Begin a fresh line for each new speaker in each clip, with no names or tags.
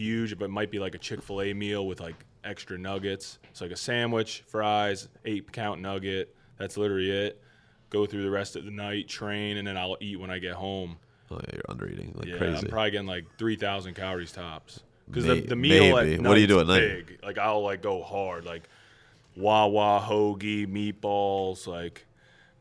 huge, but it might be like a Chick Fil A meal with like extra nuggets. It's like a sandwich, fries, eight count nugget. That's literally it. Go through the rest of the night, train, and then I'll eat when I get home.
Oh yeah, you're under eating like
yeah,
crazy.
I'm probably getting like three thousand calories tops. Because the, the meal
maybe.
at
What do you do at night?
Big. Like I'll like go hard, like Wawa hoagie, meatballs, like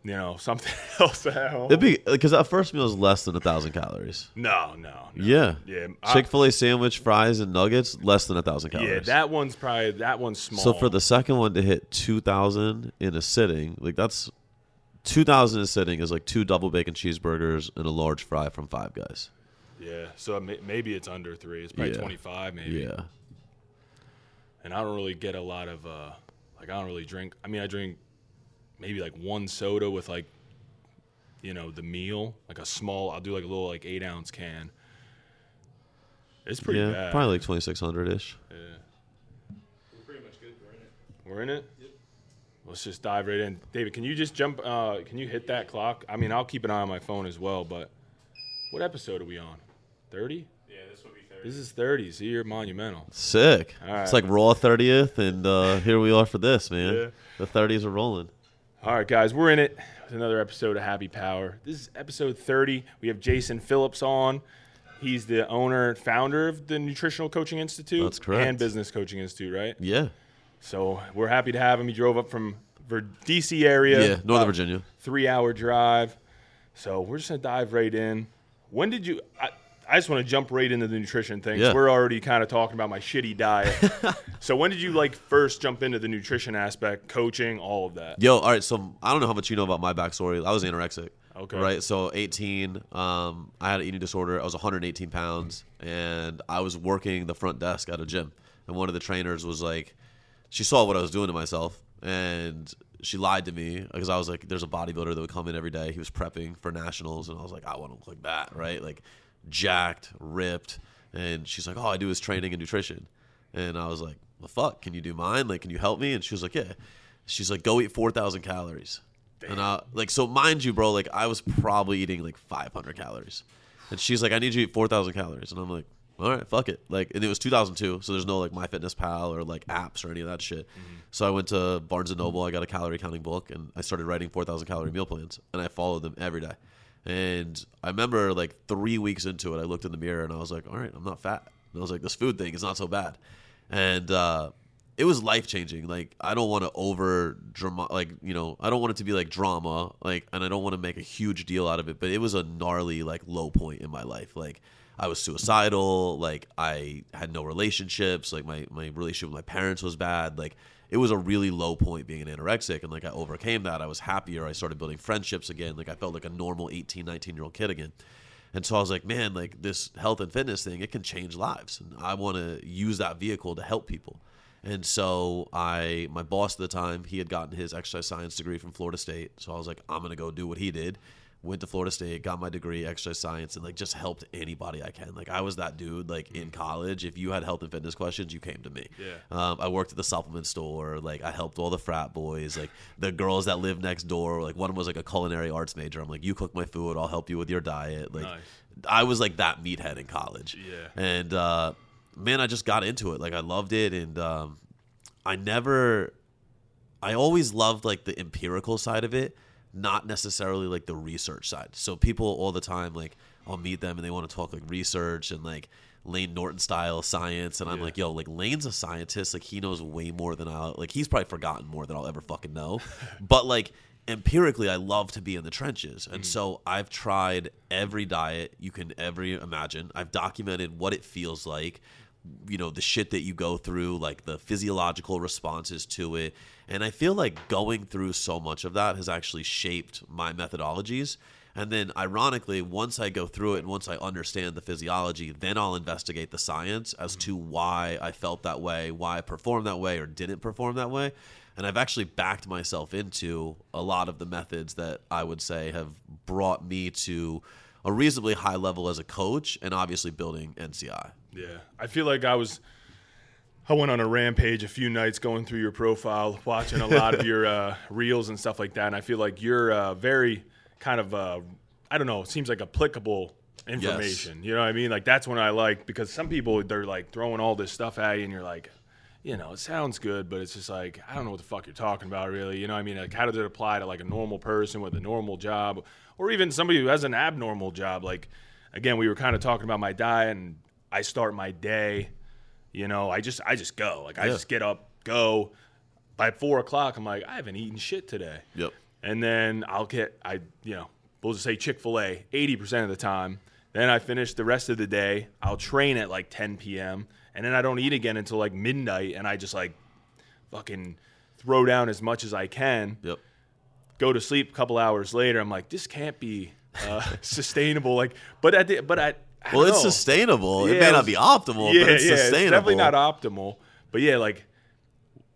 you know something else at home.
It'd be because that first meal is less than a thousand calories.
no, no, no.
Yeah.
yeah.
Chick Fil A sandwich, fries, and nuggets less than a thousand calories.
yeah, that one's probably that one's small.
So for the second one to hit two thousand in a sitting, like that's two thousand in a sitting is like two double bacon cheeseburgers and a large fry from Five Guys.
yeah, so maybe it's under three. It's probably
Yeah.
twenty five, maybe.
Yeah.
And I don't really get a lot of uh, like I don't really drink. I mean, I drink maybe like one soda with like, you know, the meal, like a small. I'll do like a little like eight ounce can. It's pretty
yeah,
bad.
probably like twenty six hundred ish.
Yeah.
We're pretty much good. We're in it.
We're in it. Let's just dive right in. David, can you just jump? Uh, can you hit that clock? I mean, I'll keep an eye on my phone as well. But what episode are we on? Thirty.
Yeah, this will be 30.
This is thirty. See, you're monumental.
Sick.
All right.
It's like Raw thirtieth, and uh, here we are for this, man.
Yeah.
The thirties are rolling.
All right, guys, we're in it with another episode of Happy Power. This is episode 30. We have Jason Phillips on. He's the owner, and founder of the Nutritional Coaching Institute
That's correct.
and Business Coaching Institute, right?
Yeah.
So we're happy to have him. He drove up from Vir- DC area.
Yeah. Northern Virginia.
Three hour drive. So we're just gonna dive right in. When did you? I, I just want to jump right into the nutrition thing.
Yeah.
We're already kind of talking about my shitty diet. so when did you like first jump into the nutrition aspect, coaching, all of that?
Yo, all right. So I don't know how much you know about my backstory. I was anorexic.
Okay.
Right. So 18, um, I had an eating disorder. I was 118 pounds, and I was working the front desk at a gym. And one of the trainers was like, she saw what I was doing to myself, and she lied to me because I was like, there's a bodybuilder that would come in every day. He was prepping for nationals, and I was like, I want to look like that, right? Like, jacked, ripped. And she's like, oh, I do his training and nutrition. And I was like, well, fuck, can you do mine? Like, can you help me? And she was like, yeah. She's like, go eat 4,000 calories. And I, like, so mind you, bro, like, I was probably eating like 500 calories. And she's like, I need you to eat 4,000 calories. And I'm like, all right, fuck it. Like, and it was 2002, so there's no like MyFitnessPal or like apps or any of that shit. Mm-hmm. So I went to Barnes and Noble. I got a calorie counting book, and I started writing 4,000 calorie meal plans, and I followed them every day. And I remember like three weeks into it, I looked in the mirror and I was like, all right, I'm not fat. And I was like, this food thing is not so bad. And uh, it was life changing. Like I don't want to over drama, like you know, I don't want it to be like drama, like, and I don't want to make a huge deal out of it. But it was a gnarly like low point in my life. Like I was suicidal. Like I had no relationships. Like my my relationship with my parents was bad. Like it was a really low point being an anorexic and like i overcame that. I was happier. I started building friendships again. Like i felt like a normal 18 19 year old kid again. And so i was like man like this health and fitness thing it can change lives and i want to use that vehicle to help people. And so i my boss at the time he had gotten his exercise science degree from florida state. So i was like i'm going to go do what he did went to Florida State, got my degree, exercise science, and like just helped anybody I can. Like I was that dude. Like in college, if you had health and fitness questions, you came to me.
Yeah.
Um, I worked at the supplement store. Like I helped all the frat boys. Like the girls that lived next door. Like one was like a culinary arts major. I'm like, you cook my food, I'll help you with your diet. Like
Nice.
I was like that meathead in college.
Yeah.
And uh, man, I just got into it. Like I loved it, and um, I never. I always loved like the empirical side of it, not necessarily like the research side. So people all the time like I'll meet them and they want to talk like research and like Layne Norton style science, and I'm
Yeah.
like, yo, like Layne's a scientist, like he knows way more than I'll like. He's probably forgotten more than I'll ever fucking know, but like empirically, I love to be in the trenches, and mm. so I've tried every diet you can ever imagine. I've documented what it feels like you know the shit that you go through like the physiological responses to it. And i feel like going through so much of that has actually shaped my methodologies. And then ironically once i go through it and once i understand the physiology then i'll investigate the science as to mm-hmm. why i felt that way why i performed that way or didn't perform that way. And i've actually backed myself into a lot of the methods that i would say have brought me to a reasonably high level as a coach and obviously building nci
Yeah, I feel like I was. I went on a rampage a few nights going through your profile, watching a lot of your uh, reels and stuff like that. And I feel like you're uh, very kind of, uh, I don't know, it seems like applicable information. You know what I mean? Like that's when I like because some people they're like throwing all this stuff at you, and you're like, you know, it sounds good, but it's just like I don't know what the fuck you're talking about, really. You know, what I mean, like how does it apply to like a normal person with a normal job, or even somebody who has an abnormal job? Like, again, we were kind of talking about my diet, and I start my day. You know, I just I just go like I
Yeah.
just get up, go. By four o'clock, I'm like I haven't eaten shit today
Yep.
and then I'll get I you know we'll just say Chick Fil A eighty percent of the time. Then I finish the rest of the day. I'll train at like ten p.m. and then I don't eat again until like midnight, and I just like fucking throw down as much as I can.
Yep.
Go to sleep. A couple hours later, I'm like, this can't be uh, sustainable. Like, but at the, but I.
Well, it's
know.
sustainable. it may not be optimal,
yeah,
but it's
yeah,
sustainable.
It's definitely not optimal. But yeah, like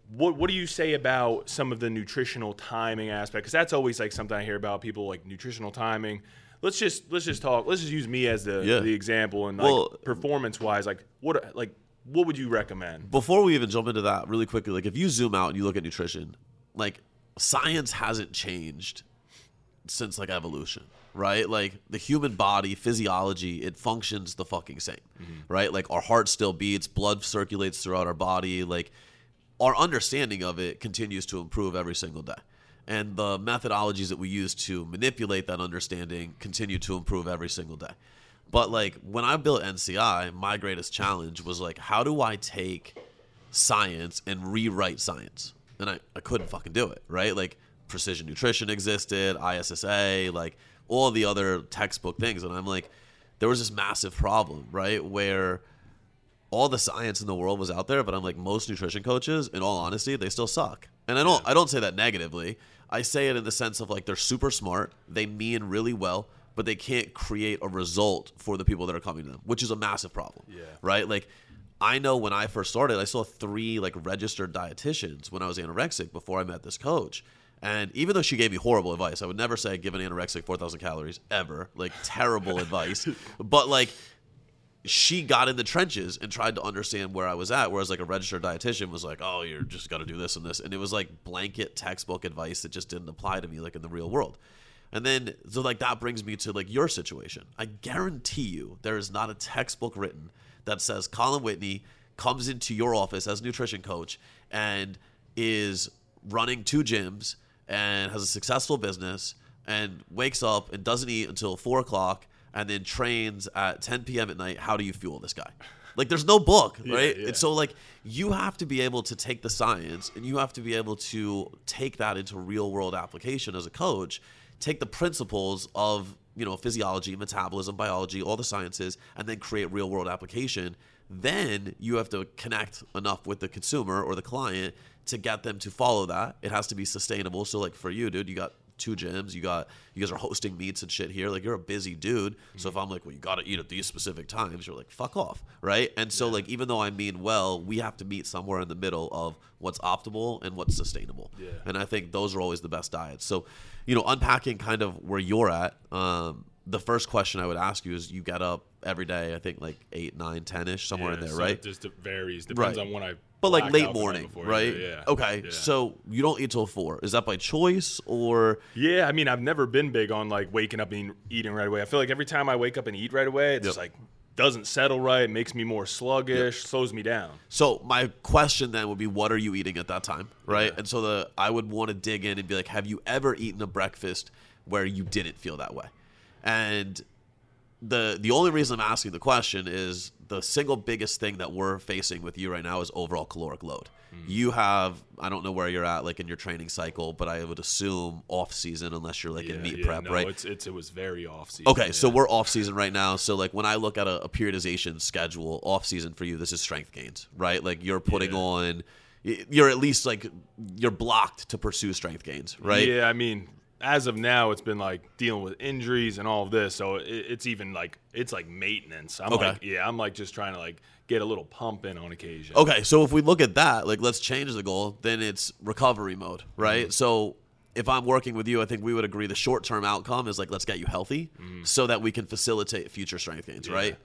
what what do you say about some of the nutritional timing aspect? Because that's always like something I hear about people like nutritional timing. Let's just let's just talk. Let's just use me as the
Yeah.
the example and like
Well-
performance wise, like what like what would you recommend?
Before we even jump into that, really quickly, like if you zoom out and you look at nutrition, like science hasn't changed since like evolution, right? Like the human body, physiology, it functions the fucking same, mm-hmm. right? Like our heart still beats, blood circulates throughout our body, like our understanding of it continues to improve every single day. And the methodologies that we use to manipulate that understanding continue to improve every single day. But like when I built NCI, my greatest challenge was like, how do I take science and rewrite science? And I, I couldn't fucking do it, right? Like precision nutrition existed, ISSA, like all the other textbook things. And I'm like, there was this massive problem, right? Where all the science in the world was out there, but I'm like most nutrition coaches, in all honesty, they still suck. And I don't I don't say that negatively. I say it in the sense of like they're super smart, they mean really well, but they can't create a result for the people that are coming to them, which is a massive problem.
Yeah.
Right? Like I know when I first started, I saw three like registered dietitians when I was anorexic before I met this coach. And even though she gave me horrible advice, I would never say give an anorexic 4,000 calories ever. Like terrible advice. But like she got in the trenches and tried to understand where I was at. Whereas like a registered dietitian was like, "Oh, you're just got to do this and this," and it was like blanket textbook advice that just didn't apply to me like in the real world. And then so like that brings me to like your situation. I guarantee you there is not a textbook written that says Colin Whitney comes into your office as a nutrition coach and is running two gyms and has a successful business and wakes up and doesn't eat until four o'clock and then trains at 10 p.m. at night. How do you fuel this guy? Like, there's no book, right?
yeah.
And so, like, you have to be able to take the science and you have to be able to take that into real world application as a coach, take the principles of, you know, physiology, metabolism, biology, all the sciences, and then create real world application. Then you have to connect enough with the consumer or the client to get them to follow that. It has to be sustainable. So, like, for you, dude, you got two gyms. You got you guys are hosting meets and shit here. Like you're a busy dude. So if I'm like, well, you got to eat at these specific times, you're like, fuck off, right? And so like, even though I mean well, we have to meet somewhere in the middle of what's optimal and what's sustainable.
Yeah.
And I think those are always the best diets. So, you know, unpacking kind of where you're at. Um, the first question I would ask you is, you get up every day. I think like eight, nine, ten ish, somewhere in there,
so
right?
It just varies. Depends
Right.
on when I.
But like late
out the night
morning, right?
Yeah.
Okay.
yeah.
So you don't eat till four. Is that by choice or?
Yeah, I mean, I've never been big on like waking up and eating right away. I feel like every time I wake up and eat right away, it's
Yep.
just like doesn't settle right, makes me more sluggish, slows me down.
So my question then would be, what are you eating at that time, right?
Yeah.
And so the I would want to dig in and be like, have you ever eaten a breakfast where you didn't feel that way? And the the only reason I'm asking the question is the single biggest thing that we're facing with you right now is overall caloric load. Hmm. You have I don't know where you're at like in your training cycle, but I would assume off season unless you're like in meet
yeah,
prep,
no,
right?
It's, it's it was very off season.
Okay, so we're off season right now. So like when I look at a, a periodization schedule, off season for you, this is strength gains, right? Like you're putting
Yeah.
on, you're at least like you're blocked to pursue strength gains, right?
Yeah, I mean, as of now, it's been like dealing with injuries and all of this, so it, it's even like it's like maintenance. I'm
Okay.
like, yeah, I'm like just trying to like get a little pump in on occasion.
Okay, so if we look at that, like let's change the goal, then it's recovery mode, right?
Mm-hmm.
So if I'm working with you, I think we would agree the short term outcome is like let's get you healthy so that we can facilitate future strength gains,
Mm-hmm. Yeah.
right?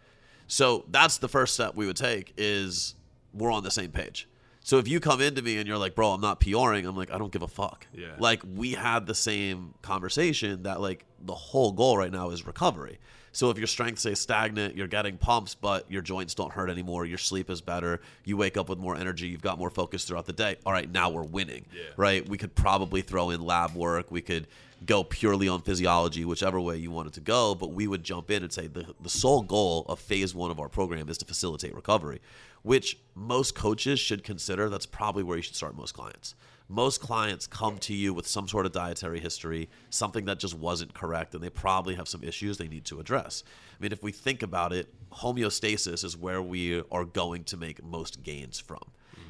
So that's the first step we would take is we're on the same page. So if you come into me and you're like, bro, I'm not PRing, I'm like, I don't give a fuck.
Yeah.
Like we had the same conversation that like the whole goal right now is recovery. So if your strength stays stagnant, you're getting pumps, but your joints don't hurt anymore, your sleep is better, you wake up with more energy, you've got more focus throughout the day. All right, now we're winning.
Yeah.
Right? We could probably throw in lab work, we could go purely on physiology, whichever way you wanted to go, but we would jump in and say the, the sole goal of phase one of our program is to facilitate recovery, which most coaches should consider. That's probably where you should start most clients most clients come to you with some sort of dietary history, something that just wasn't correct, and they probably have some issues they need to address. I mean, if we think about it, homeostasis is where we are going to make most gains from.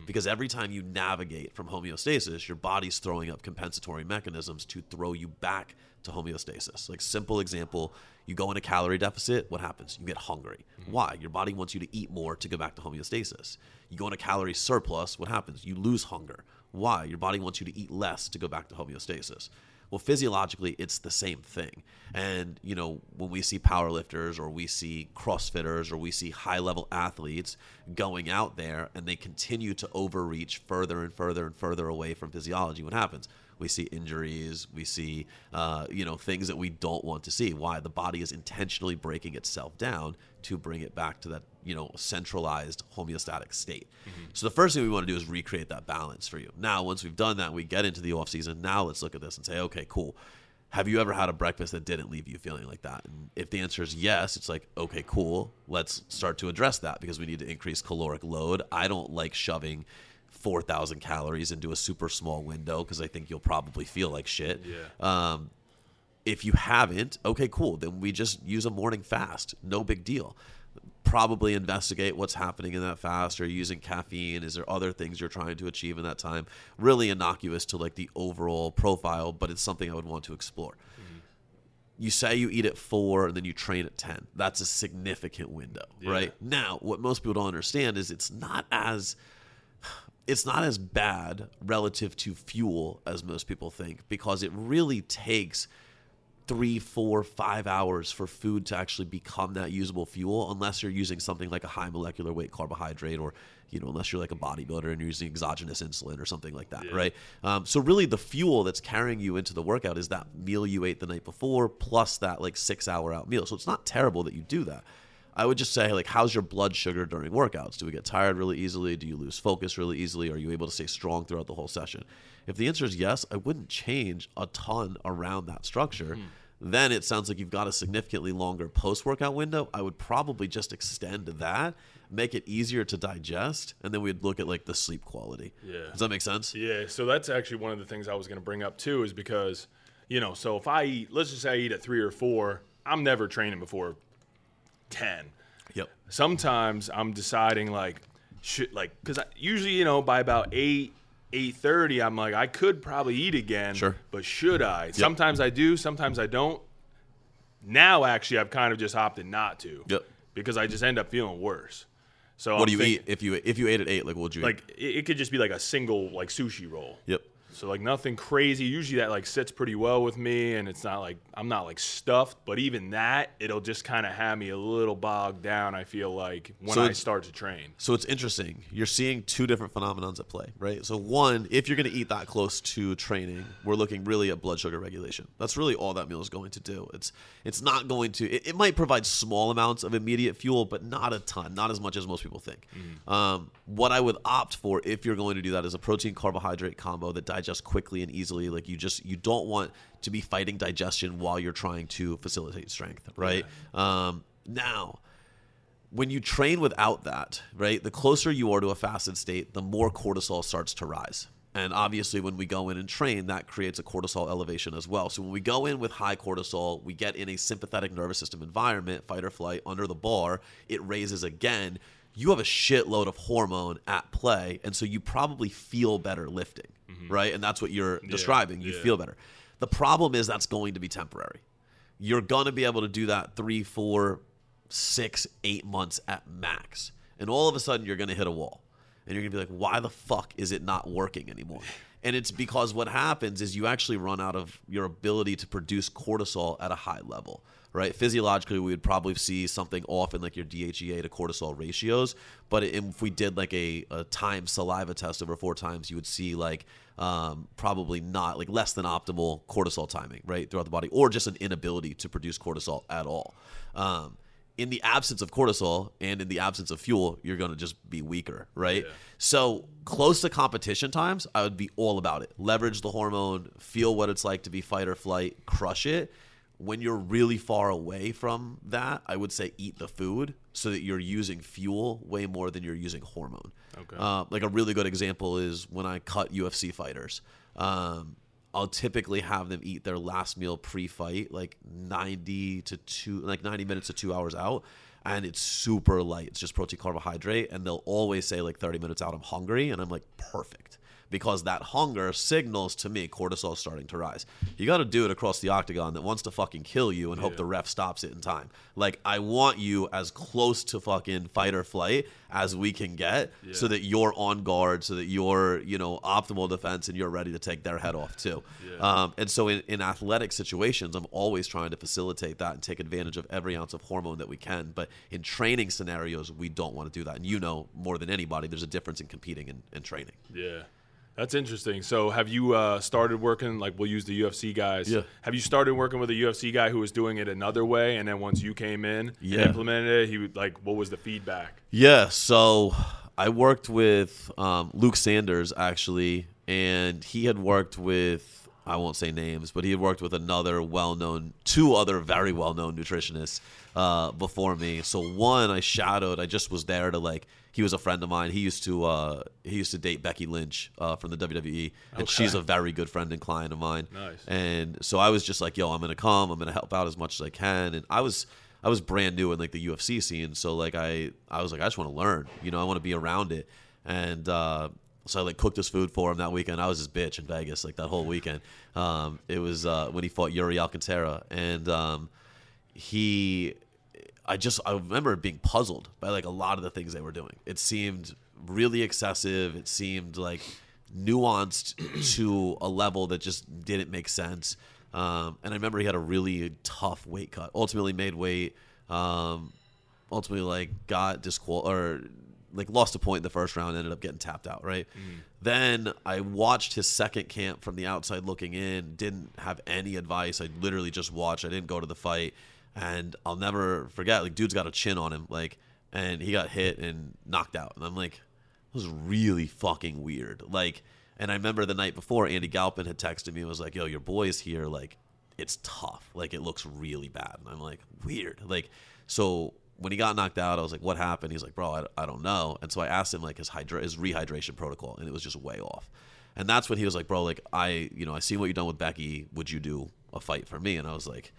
Because every time you navigate from homeostasis, your body's throwing up compensatory mechanisms to throw you back to homeostasis. Like, simple example, you go in a calorie deficit, what happens? You get hungry. Mm-hmm. Why? Your body wants you to eat more to go back to homeostasis. You go in a calorie surplus, what happens? You lose hunger. Why? Your body wants you to eat less to go back to homeostasis. Well, physiologically, it's the same thing. And, you know, when we see powerlifters or we see CrossFitters or we see high level athletes going out there and they continue to overreach further and further and further away from physiology, what happens? We see injuries. We see, uh, you know, things that we don't want to see. Why? The body is intentionally breaking itself down to bring it back to that, you know, centralized homeostatic state. So the first thing we want to do is recreate that balance for you. Now, once we've done that, we get into the off season. Now let's look at this and say, okay, cool. Have you ever had a breakfast that didn't leave you feeling like that? And if the answer is yes, it's like, okay, cool. Let's start to address that because we need to increase caloric load. I don't like shoving 4,000 calories into a super small window because I think you'll probably feel like shit.
Yeah.
Um, if you haven't, okay, cool. Then we just use a morning fast. No big deal. Probably investigate what's happening in that fast. Are you using caffeine? Is there other things you're trying to achieve in that time? Really innocuous to like the overall profile, but it's something I would want to explore. You say you eat at four and then you train at 10. That's a significant window,
Yeah.
right? Now, what most people don't understand is it's not as it's not as bad relative to fuel as most people think because it really takes three, four, five hours for food to actually become that usable fuel, unless you're using something like a high molecular weight carbohydrate, or you know, unless you're like a bodybuilder and you're using exogenous insulin or something like that,
Yeah.
right? Um, so really, the fuel that's carrying you into the workout is that meal you ate the night before plus that like six hour out meal. So it's not terrible that you do that. I would just say, like, how's your blood sugar during workouts? Do we get tired really easily? Do you lose focus really easily? Are you able to stay strong throughout the whole session? If the answer is yes, I wouldn't change a ton around that structure. Hmm. Then it sounds like you've got a significantly longer post workout window. I would probably just extend that, make it easier to digest, and then we'd look at like the sleep quality.
Yeah.
Does that make sense?
Yeah, so that's actually one of the things I was going to bring up too, is because, you know, so if I eat, let's just say I eat at three or four, I'm never training before 10.
Yep.
Sometimes I'm deciding, like, should, like, because usually, you know, by about 8, 8.30, I'm like, I could probably eat again,
Sure.
but should I? Sometimes I do, sometimes I don't. Now, actually, I've kind of just opted not to.
Yep.
Because I just end up feeling worse. So
What
I'm
do you
thinking-
eat if you if you ate at eight? Like, what would you eat?
Like, it, it could just be like a single, like, sushi roll.
Yep.
So like nothing crazy. Usually that like sits pretty well with me, and it's not like I'm not like stuffed. But even that, it'll just kind of have me a little bogged down. I feel like when
So
I start to train.
So it's interesting. You're seeing two different phenomenons at play, right? So one, if you're going to eat that close to training, we're looking really at blood sugar regulation. That's really all that meal is going to do. It's it's not going to. It, it might provide small amounts of immediate fuel, but not a ton, not as much as most people think. Um, what I would opt for if you're going to do that is a protein carbohydrate combo that digests quickly and easily. Like you just you don't want to be fighting digestion while you're trying to facilitate strength, right? Um, now when you train without that, right, the closer you are to a fasted state, the more cortisol starts to rise. And obviously, when we go in and train, that creates a cortisol elevation as well. So, when we go in with high cortisol, we get in a sympathetic nervous system environment, fight or flight, under the bar, it raises again. You have a shitload of hormone at play. And so, you probably feel better lifting, Mm-hmm. right? And that's what you're describing. You
yeah.
feel better. The problem is that's going to be temporary. You're going to be able to do that three, four, six, eight months at max. And all of a sudden, you're going to hit a wall. And you're going to be like, why the fuck is it not working anymore? And it's because what happens is you actually run out of your ability to produce cortisol at a high level, right? Physiologically, we would probably see something off in like your DHEA to cortisol ratios. But if we did like a, a time saliva test over four times, you would see like um, probably not like less than optimal cortisol timing, right, throughout the body, or just an inability to produce cortisol at all. Um, in the absence of cortisol and in the absence of fuel, you're going to just be weaker, right?
Yeah.
So close to competition times, I would be all about it. Leverage the hormone, feel what it's like to be fight or flight, crush it. When you're really far away from that, I would say eat the food so that you're using fuel way more than you're using hormone.
Okay.
Uh, like a really good example is when I cut UFC fighters. Um, I'll typically have them eat their last meal pre-fight, like ninety to two, like ninety minutes to two hours out, and it's super light. It's just protein, carbohydrate, and they'll always say like thirty minutes out, I'm hungry, and I'm like perfect because that hunger signals to me cortisol is starting to rise. You got to do it across the octagon that wants to fucking kill you and hope
Yeah.
the ref stops it in time. Like I want you as close to fucking fight or flight as we can get, so that you're on guard, so that you're you know optimal defense and you're ready to take their head off too.
Yeah.
Um, and so in, in athletic situations, I'm always trying to facilitate that and take advantage of every ounce of hormone that we can. But in training scenarios, we don't want to do that. And you know more than anybody, there's a difference in competing and, and training.
Yeah. That's interesting. So, have you uh, started working? Like, we'll use the UFC guys.
Yeah.
Have you started working with a UFC guy who was doing it another way, and then once you came in
Yeah.
and implemented it, he would like, what was the feedback?
Yeah, so I worked with um, Luke Sanders actually, and he had worked with I won't say names, but he had worked with another well-known, two other very well-known nutritionists uh, before me. So one I shadowed. I just was there to like. He was a friend of mine. He used to uh, he used to date Becky Lynch uh, from the WWE, and
Okay.
she's a very good friend and client of mine.
Nice.
And so I was just like, yo, I'm gonna come. I'm gonna help out as much as I can. And I was I was brand new in like the UFC scene, so like I I was like I just want to learn. You know, I want to be around it. And uh, so I like cooked his food for him that weekend. I was his bitch in Vegas like that whole weekend. Um, it was uh, when he fought Iuri Alcantara, and um, he I just I remember being puzzled by like a lot of the things they were doing. It seemed really excessive. It seemed like nuanced to a level that just didn't make sense. Um, and I remember he had a really tough weight cut. Ultimately made weight. Um, ultimately like got disqual or like lost a point in the first round. Ended up getting tapped out. Right. Then I watched his second camp from the outside looking in. Didn't have any advice. I literally just watched. I didn't go to the fight and I'll never forget. Like, dude's got a chin on him, like, and he got hit and knocked out, and I'm like, that was really fucking weird. Like, and I remember the night before, Andy Galpin had texted me and was like, "Yo, your boy's here. Like, it's tough. Like, it looks really bad." And I'm like, weird. Like, so when he got knocked out, I was like, "What happened?" He's like, "Bro, I, I don't know." And so I asked him like his hydra- his rehydration protocol, and it was just way off. And that's when he was like, "Bro, like I, you know, I see what you've done with Becky. Would you do a fight for me?" And I was like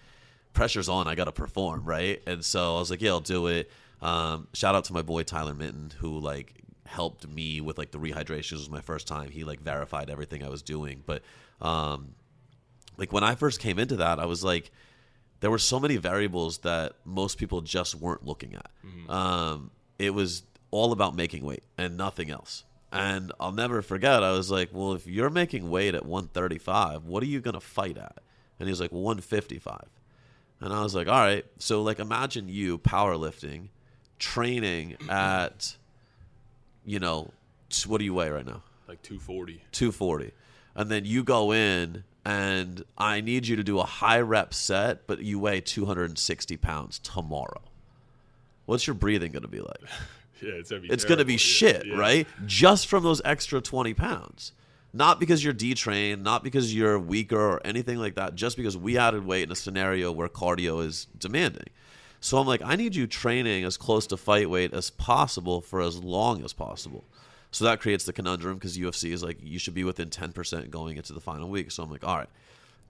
pressure's on. I got to perform, right? And so I was like, yeah, I'll do it. Um, shout out to my boy Tyler Minton, who like helped me with like the rehydration. This was my first time. He like verified everything I was doing. But um, like when I first came into that, I was like, there were so many variables that most people just weren't looking at. Um, it was all about making weight and nothing else. And I'll never forget. I was like, well, if you're making weight at 135, what are you gonna fight at? And he was like, 155. And I was like, all right. So like imagine you powerlifting, training at, you know, what do you weigh right now?
Like 240.
240. And then you go in and I need you to do a high rep set, but you weigh 260 pounds tomorrow. What's your breathing going to be like?
Yeah, it's gonna be.
It's going to be.
Yeah,
shit,
yeah.
right? Just from those extra 20 pounds. Not because you're detrained, not because you're weaker or anything like that, just because we added weight in a scenario where cardio is demanding. So I'm like, I need you training as close to fight weight as possible for as long as possible. So that creates the conundrum because UFC is like, you should be within 10% going into the final week. So I'm like, all right,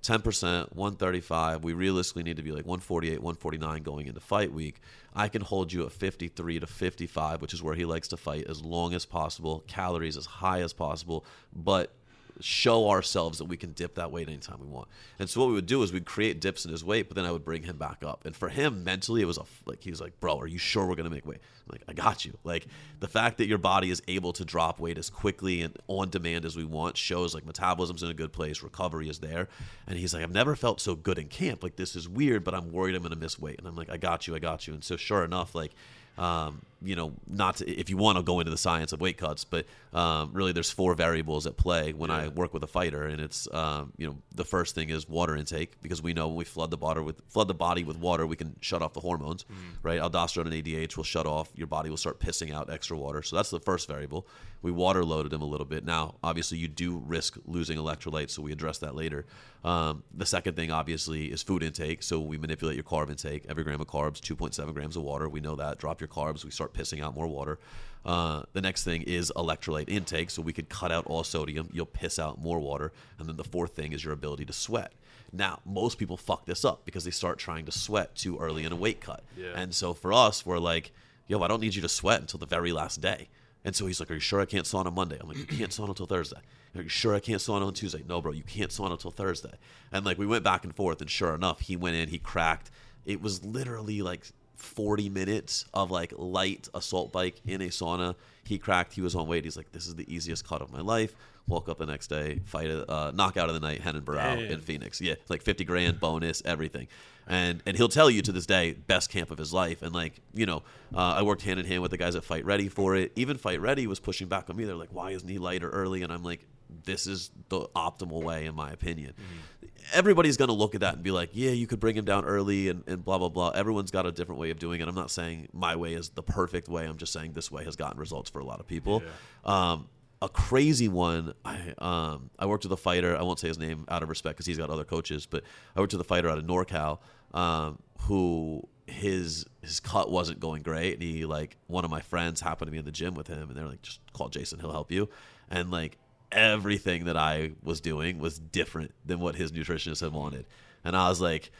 10%, 135. We realistically need to be like 148, 149 going into fight week. I can hold you at 53 to 55, which is where he likes to fight, as long as possible, calories as high as possible, but show ourselves that we can dip that weight anytime we want. And so what we would do is we'd create dips in his weight, but then I would bring him back up. And for him, mentally, it was a, like he was like, "Bro, are you sure we're gonna make weight?" I'm like, "I got you." Like the fact that your body is able to drop weight as quickly and on demand as we want shows like metabolism's in a good place, recovery is there. And he's like, "I've never felt so good in camp. Like this is weird, but I'm worried I'm gonna miss weight." And I'm like, "I got you, I got you." And so sure enough, like um, you know, not to, if you want to go into the science of weight cuts, but um, really there's four variables at play when I work with a fighter, and it's um, you know the first thing is water intake because we know when we flood the body with flood the body with water, we can shut off the hormones, right? Aldosterone and ADH will shut off. Your body will start pissing out extra water, so that's the first variable. We water loaded him a little bit. Now, obviously, you do risk losing electrolytes, so we address that later. Um, the second thing, obviously, is food intake. So we manipulate your carb intake. Every gram of carbs, 2.7 grams of water. We know that. Drop your carbs, we start pissing out more water. Uh, the next thing is electrolyte intake. So we could cut out all sodium. You'll piss out more water. And then the fourth thing is your ability to sweat. Now, most people fuck this up because they start trying to sweat too early in a weight cut.
Yeah.
And so for us, we're like, yo, I don't need you to sweat until the very last day. And so he's like, Are you sure I can't sauna on Monday? I'm like, You can't sauna until Thursday. Are you sure I can't sauna on Tuesday? No, bro, you can't sauna until Thursday. And like we went back and forth, and sure enough, he went in, he cracked. It was literally like 40 minutes of like light assault bike in a sauna. He cracked, he was on weight. He's like, This is the easiest cut of my life. Woke up the next day, fight a uh, knockout of the night, Renan Barao in Phoenix. Yeah, like 50 grand bonus, everything. And and he'll tell you to this day, best camp of his life. And like, you know, uh, I worked hand in hand with the guys at Fight Ready for it. Even Fight Ready was pushing back on me. They're like, why isn't he lighter early? And I'm like, this is the optimal way, in my opinion. Everybody's going to look at that and be like, yeah, you could bring him down early and, and blah, blah, blah. Everyone's got a different way of doing it. I'm not saying my way is the perfect way. I'm just saying this way has gotten results for a lot of people. Um, a crazy one. I um I worked with a fighter. I won't say his name out of respect because he's got other coaches, but I worked with a fighter out of NorCal um, who his his cut wasn't going great, and he like one of my friends happened to be in the gym with him, and they're like, just call Jason, he'll help you, and like everything that I was doing was different than what his nutritionist had wanted, and I was like.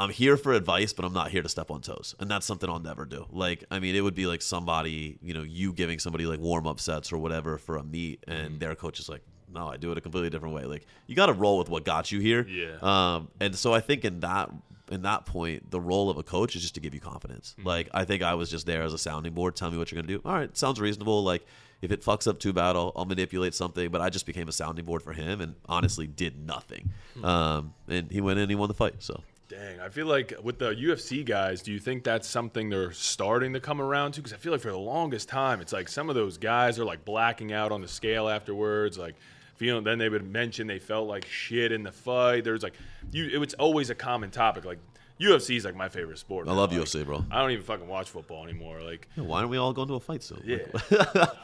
I'm here for advice, but I'm not here to step on toes. And that's something I'll never do. Like, I mean, it would be like somebody, you know, you giving somebody like warm up sets or whatever for a meet, and their coach is like, no, I do it a completely different way. Like, you got to roll with what got you here.
Yeah.
Um, and so I think in that in that point, the role of a coach is just to give you confidence. Like, I think I was just there as a sounding board, tell me what you're gonna do. All right, sounds reasonable. Like, if it fucks up too bad, I'll, I'll manipulate something. But I just became a sounding board for him, and honestly, did nothing. Um, and he went in, and he won the fight. So.
Dang, I feel like with the UFC guys, do you think that's something they're starting to come around to? Because I feel like for the longest time, it's like some of those guys are like blacking out on the scale afterwards, like feeling. Then they would mention they felt like shit in the fight. There's like, you, it was always a common topic. Like UFC is like my favorite sport.
I
now.
love
Like,
UFC, bro.
I don't even fucking watch football anymore. Like,
Yeah, why aren't we all going to a fight soon?
yeah,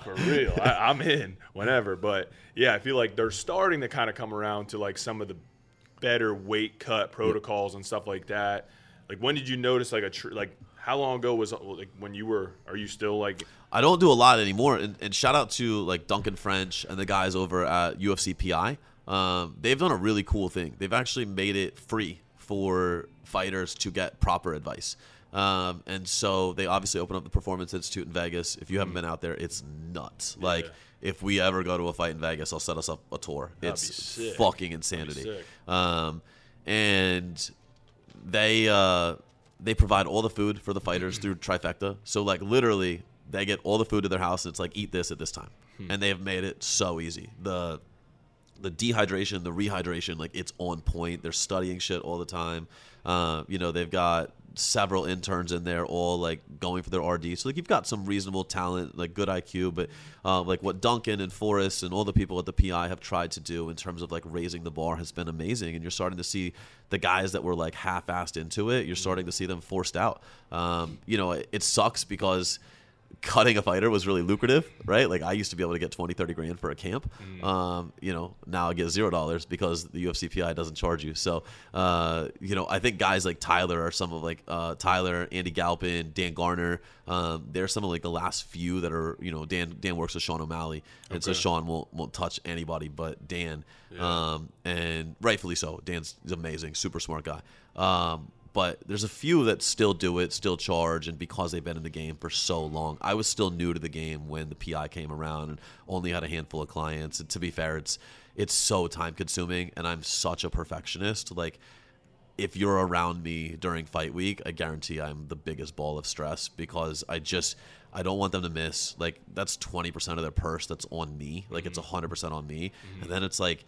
for real. I, I'm in whenever. But yeah, I feel like they're starting to kind of come around to like some of the better weight cut protocols and stuff like that. Like, when did you notice like a tr- like how long ago was like when you were? Are you still like?
I don't do a lot anymore. And, and shout out to like Duncan French and the guys over at UFC PI. Um, they've done a really cool thing. They've actually made it free for fighters to get proper advice. Um, and so they obviously open up the Performance Institute in Vegas. If you haven't been out there, it's nuts. Like if we ever go to a fight in Vegas, I'll set us up a tour.
That'd
it's fucking insanity. Um, and they uh, they provide all the food for the fighters through Trifecta. So like literally, they get all the food to their house. And it's like eat this at this time, and they have made it so easy. The the dehydration, the rehydration, like it's on point. They're studying shit all the time. Uh, you know, they've got several interns in there, all like going for their RD. So like you've got some reasonable talent, like good IQ, but uh, like what Duncan and Forrest and all the people at the PI have tried to do in terms of like raising the bar has been amazing. And you're starting to see the guys that were like half-assed into it. You're starting to see them forced out. Um, you know, it, it sucks because cutting a fighter was really lucrative, right? Like I used to be able to get 20, 30 grand for a camp. Um, you know, now I get zero dollars because the UFC PI doesn't charge you. So, uh, you know, I think guys like Tyler are some of like uh, Tyler, Andy Galpin, Dan Garner. Um, they're some of like the last few that are, you know, Dan Dan works with Sean O'Malley, and so Sean won't won't touch anybody but Dan, um, and rightfully so. Dan's amazing, super smart guy. Um, but there's a few that still do it, still charge, and because they've been in the game for so long, I was still new to the game when the PI came around and only had a handful of clients. And to be fair, it's it's so time consuming, and I'm such a perfectionist. Like, if you're around me during fight week, I guarantee I'm the biggest ball of stress because I just I don't want them to miss. Like that's 20% of their purse that's on me. Like it's mm-hmm. 100% on me. Mm-hmm. And then it's like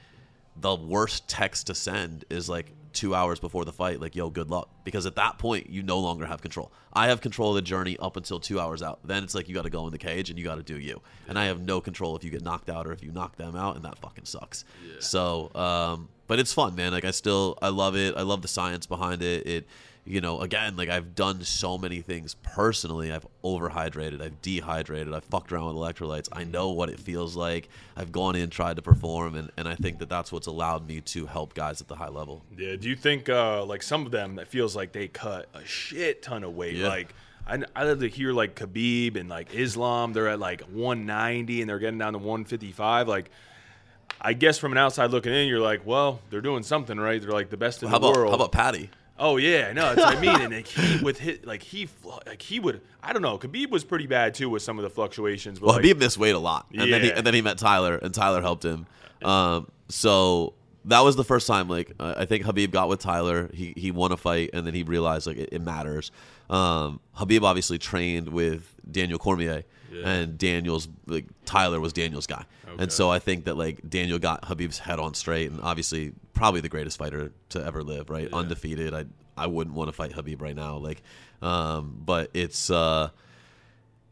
the worst text to send is like 2 hours before the fight like yo good luck because at that point you no longer have control. I have control of the journey up until 2 hours out. Then it's like you got to go in the cage and you got to do you. And I have no control if you get knocked out or if you knock them out and that fucking sucks. So um but it's fun, man. Like I still I love it. I love the science behind it. It you know, again, like I've done so many things personally. I've overhydrated, I've dehydrated, I've fucked around with electrolytes. I know what it feels like. I've gone in, tried to perform, and, and I think that that's what's allowed me to help guys at the high level.
Yeah. Do you think uh, like some of them it feels like they cut a shit ton of weight?
Yeah.
Like I I love to hear like Khabib and like Islam. They're at like 190 and they're getting down to 155. Like. I guess from an outside looking in, you're like, well, they're doing something right. They're like the best in
How
the
about
world.
how about Paddy?
Oh yeah, no, that's what I mean. And like he with hit like he like he would I don't know. Khabib was pretty bad too with some of the fluctuations. But
Well,
like,
Khabib missed weight a lot, and then he and then he met Tyler, and Tyler helped him. Um, so that was the first time. Like uh, I think Khabib got with Tyler. He he won a fight, and then he realized like it, it matters. Um, Khabib obviously trained with Daniel Cormier,
Yeah.
and Daniel's like Tyler was Daniel's guy,
Okay.
and so I think that like Daniel got Khabib's head on straight, and obviously probably the greatest fighter to ever live, right?
Yeah.
Undefeated. I I wouldn't want to fight Habib right now, like, um, but it's. Uh,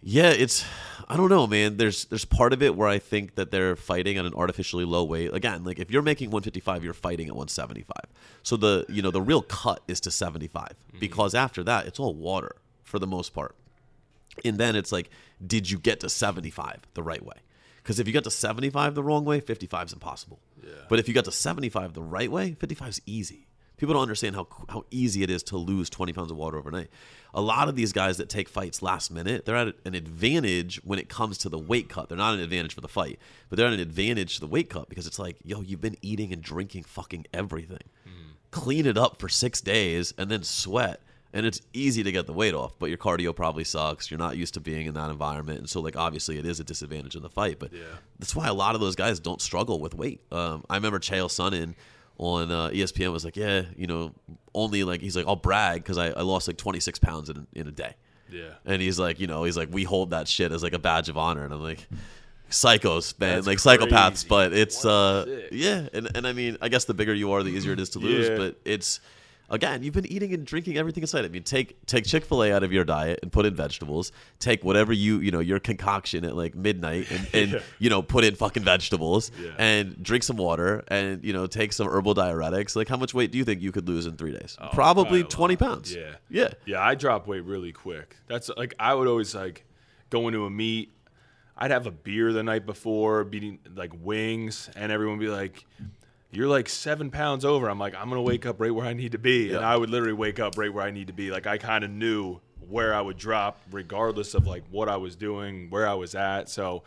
yeah, it's I don't know, man. There's there's part of it where I think that they're fighting at an artificially low weight. Again, like if you're making 155, you're fighting at 175. So the you know the real cut is to 75 because after that it's all water for the most part. And then it's like, did you get to 75 the right way? Because if you get to 75 the wrong way, 55 is impossible. But if you got to 75 the right way, 55 is easy. People don't understand how how easy it is to lose 20 pounds of water overnight. A lot of these guys that take fights last minute, they're at an advantage when it comes to the weight cut. They're not an advantage for the fight, but they're at an advantage to the weight cut because it's like, yo, you've been eating and drinking fucking everything. Hmm. Clean it up for six days and then sweat and it's easy to get the weight off, but your cardio probably sucks. You're not used to being in that environment, and so like obviously it is a disadvantage in the fight. But
Yeah.
that's why a lot of those guys don't struggle with weight. Um, I remember Chael Sonnen on uh, ESPN was like, yeah, you know, only like he's like I'll brag because I, I lost like 26 pounds in in a day,
yeah.
and he's like, you know, he's like we hold that shit as like a badge of honor, and I'm like. Psychos, man,
That's
like psychopaths, but it's uh, yeah, and and I mean, I guess the bigger you are, the easier it is to lose.
Yeah.
But it's again, you've been eating and drinking everything inside. I mean, take take Chick Fil A out of your diet and put in vegetables. Take whatever you you know your concoction at like midnight and, and
Yeah.
you know put in fucking vegetables
Yeah.
and drink some water and you know take some herbal diuretics. Like, how much weight do you think you could lose in three days?
Oh,
Probably
a
twenty pounds.
Yeah.
yeah.
Yeah, I drop weight really quick. That's like I would always like go into a meet. I'd have a beer the night before, beating like wings, and everyone would be like, "You're like seven pounds over." I'm like, "I'm gonna wake up right where I need to be," and I would literally wake up right where I need to be. Like I kind of knew where I would drop, regardless of like what I was doing, where I was at. So,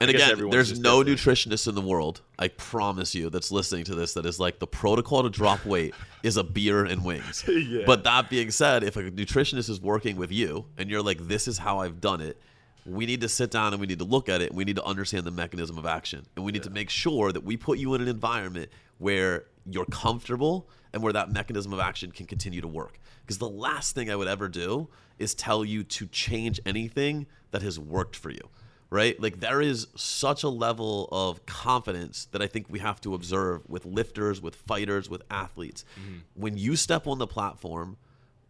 And
I
again, there's no
different.
nutritionist in the world, I promise you, that's listening to this that is like the protocol to drop weight is a beer and wings.
Yeah.
But that being said, if a nutritionist is working with you and you're like, this is how I've done it, we need to sit down and we need to look at it and we need to understand the mechanism of action. And we need to make sure that we put you in an environment where you're comfortable and where that mechanism of action can continue to work. Because the last thing I would ever do is tell you to change anything that has worked for you right? Like there is such a level of confidence that I think we have to observe with lifters, with fighters, with athletes. Mm-hmm. When you step on the platform,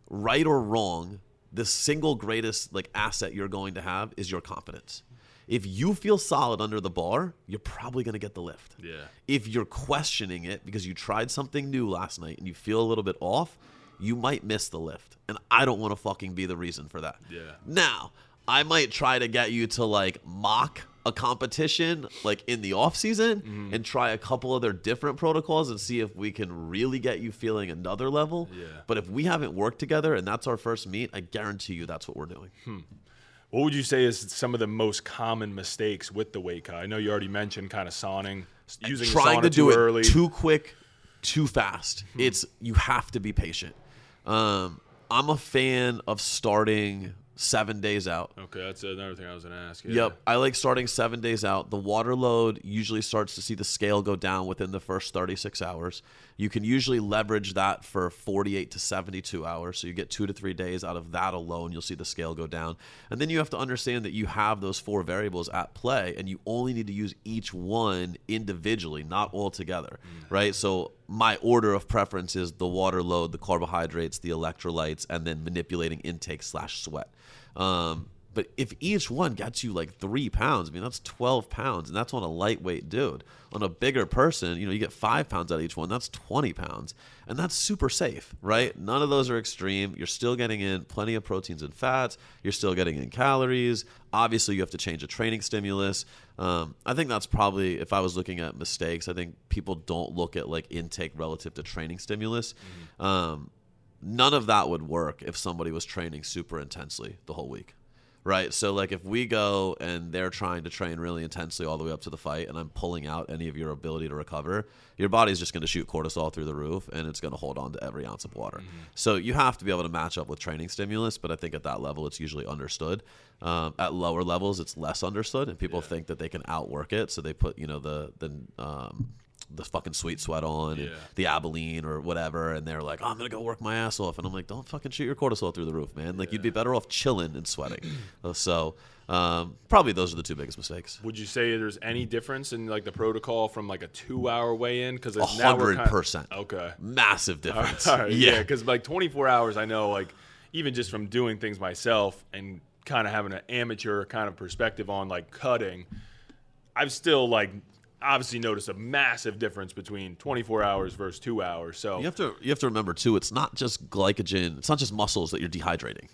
right or wrong, the single greatest like asset you're going to have is your confidence. If you feel solid under the bar, you're probably going to get the lift.
Yeah.
If you're questioning it because you tried something new last night and you feel a little bit off, you might miss the lift. And I don't want to fucking be the reason for that.
Yeah.
Now, I might try to get you to like mock a competition like in the off season
Mm-hmm.
and try a couple other different protocols and see if we can really get you feeling another level.
Yeah.
But if we haven't worked together and that's our first meet, I guarantee you that's what we're doing.
Hmm. What would you say is some of the most common mistakes with the weight cut? I know you already mentioned kind of sawing, using
trying to do
too
it
early.
too quick, too fast.
Hmm.
It's you have to be patient. Um, I'm a fan of starting seven days out.
Okay, that's another thing I was gonna ask. Yeah.
Yep, I like starting seven days out. The water load usually starts to see the scale go down within the first 36 hours. You can usually leverage that for 48 to 72 hours. So you get two to three days out of that alone. You'll see the scale go down. And then you have to understand that you have those four variables at play and you only need to use each one individually, not all together. Mm. Right? So my order of preference is the water load, the carbohydrates, the electrolytes, and then manipulating intake slash sweat. Um, but if each one gets you like three pounds, I mean, that's 12 pounds, and that's on a lightweight dude. On a bigger person, you know, you get five pounds out of each one, that's 20 pounds. And that's super safe, right? None of those are extreme. You're still getting in plenty of proteins and fats. You're still getting in calories. Obviously, you have to change a training stimulus. Um, I think that's probably, if I was looking at mistakes, I think people don't look at like intake relative to training stimulus. Um, none of that would work if somebody was training super intensely the whole week right? So like if we go and they're trying to train really intensely all the way up to the fight and i'm pulling out any of your ability to recover your body's just going to shoot cortisol through the roof and it's going to hold on to every ounce of water. So you have to be able to match up with training stimulus but i think at that level it's usually understood. Um, at lower levels it's less understood and people think that they can outwork it so they put you know the the um, the fucking sweet sweat on and
Yeah.
the Albolene or whatever, and they're like, oh, I'm gonna go work my ass off, and I'm like, don't fucking shoot your cortisol through the roof, man. Like you'd be better off chilling and sweating. Uh, so um, probably those are the two biggest mistakes.
Would you say there's any difference in like the protocol from like a two-hour weigh-in? Because
A hundred percent.
Okay.
Massive difference.
All right,
yeah.
yeah, because like 24 hours, I know, like even just from doing things myself and kind of having an amateur kind of perspective on like cutting, I've still like obviously notice a massive difference between 24 hours versus two hours. So
You have to you have to remember too. It's not just glycogen. It's not just muscles that you're dehydrating.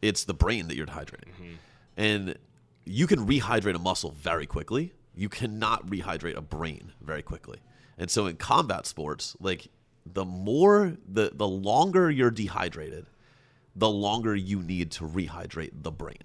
It's the brain that you're dehydrating, mm-hmm. and you can rehydrate a muscle very quickly. You cannot rehydrate a brain very quickly. And so in combat sports, like the more the the longer you're dehydrated, the longer you need to rehydrate the brain.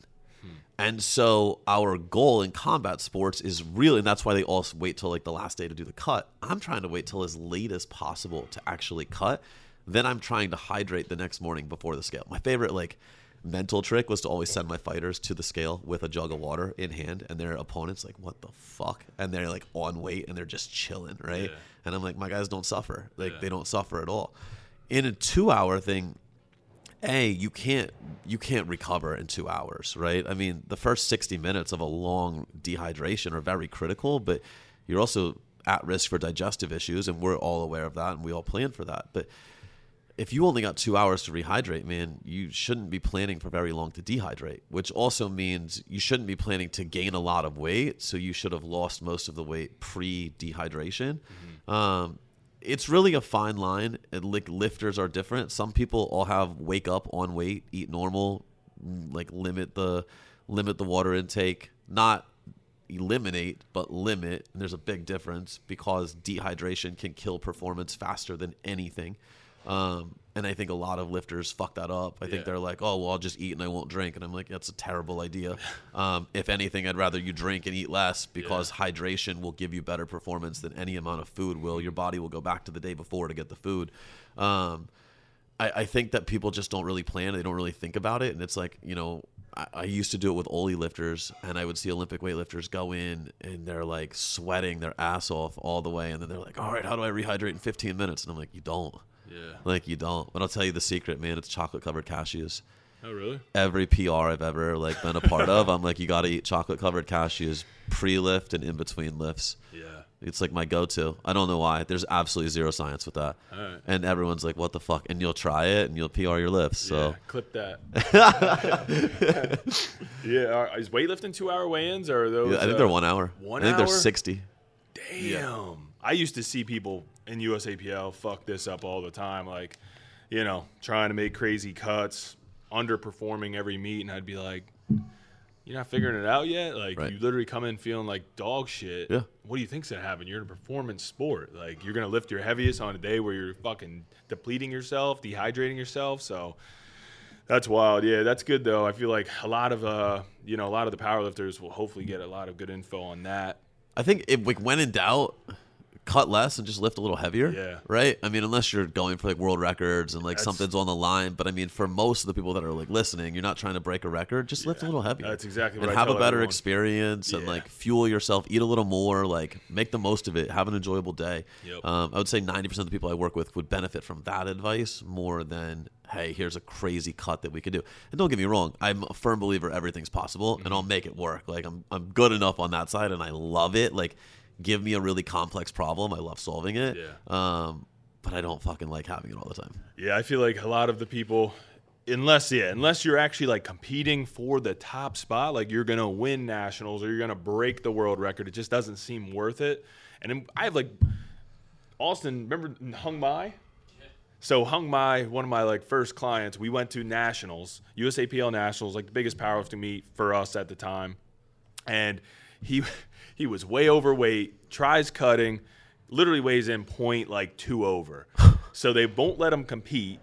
Hmm. And so our goal in combat sports is really, and that's why they all wait till like the last day to do the cut. I'm trying to wait till as late as possible to actually cut. Then I'm trying to hydrate the next morning before the scale. My favorite like mental trick was to always send my fighters to the scale with a jug of water in hand, and their opponents like, "What the fuck?" And they're like on weight and they're just chilling, right?
Yeah.
And I'm like, my guys don't suffer. Like
Yeah.
they don't suffer at all. In a two hour thing, a you can't you can't recover in two hours right? I mean the first 60 minutes of a long dehydration are very critical but you're also at risk for digestive issues and we're all aware of that and we all plan for that. But if you only got two hours to rehydrate man you shouldn't be planning for very long to dehydrate which also means you shouldn't be planning to gain a lot of weight so you should have lost most of the weight pre-dehydration. Um, it's really a fine line. And like lifters are different. Some people all have wake up on weight, eat normal, like limit the limit the water intake, not eliminate but limit. And there's a big difference because dehydration can kill performance faster than anything. Um, and I think a lot of lifters fuck that up. I think
Yeah.
they're like, "Oh, well, I'll just eat and I won't drink," and I'm like, "That's a terrible idea." Um, if anything, I'd rather you drink and eat less because hydration will give you better performance than any amount of food will. Your body will go back to the day before to get the food. Um, I, I think that people just don't really plan. They don't really think about it, and it's like you know. I, I used to do it with Oli lifters, and I would see Olympic weightlifters go in and they're like sweating their ass off all the way, and then they're like, "All right, how do I rehydrate in 15 minutes?" And I'm like, "You don't."
Yeah.
Like you don't. But I'll tell you the secret, man. It's chocolate covered cashews.
Oh really?
Every PR I've ever like been a part of, I'm like, you got to eat chocolate covered cashews pre-lift and in between lifts.
Yeah.
It's like my go-to. I don't know why. There's absolutely zero science with that.
All right.
And everyone's like, "What the fuck?" And you'll try it, and you'll PR your lifts. So
Yeah, clip that. yeah, are, is weightlifting two-hour weigh-ins or are those?
Yeah, I think
uh,
they're one hour.
one
I think
hour?
they're sixty.
Damn. I used to see people in USAPL fuck this up all the time, like, you know, trying to make crazy cuts, underperforming every meet, and I'd be like, "You're not figuring it out yet." Like,
Right.
you literally come in feeling like dog shit.
Yeah.
What do you think's gonna happen? You're in a performance sport. Like, you're gonna lift your heaviest on a day where you're fucking depleting yourself, dehydrating yourself. So. That's wild. Yeah, that's good though. I feel like a lot of uh, you know, a lot of the powerlifters will hopefully get a lot of good info on that.
I think if like when in doubt, cut less and just lift a little heavier.
Yeah.
Right. I mean, unless you're going for like world records and like
That's-
something's on the line. But I mean, for most of the people that are like listening, you're not trying to break a record. Just lift a little heavier.
That's exactly
and
what I
have a better
everyone.
experience and like fuel yourself. Eat a little more. Like make the most of it. Have an enjoyable day.
Yep.
Um, I would say 90% of the people I work with would benefit from that advice more than hey, here's a crazy cut that we could do. And don't get me wrong, I'm a firm believer everything's possible and I'll
Mm-hmm.
make it work. Like I'm I'm good enough on that side and I love it. Like give me a really complex problem. I love solving it.
Yeah.
Um but I don't fucking like having it all the time.
Yeah, I feel like a lot of the people, unless yeah, unless you're actually like competing for the top spot, like you're gonna win nationals or you're gonna break the world record, it just doesn't seem worth it. And I have like Austin, remember Hung Mai? So Hung Mai, one of my like first clients, we went to nationals, USAPL nationals, like the biggest powerlifting meet for us at the time, and he he was way overweight, tries cutting, literally weighs in point like two over, so they won't let him compete.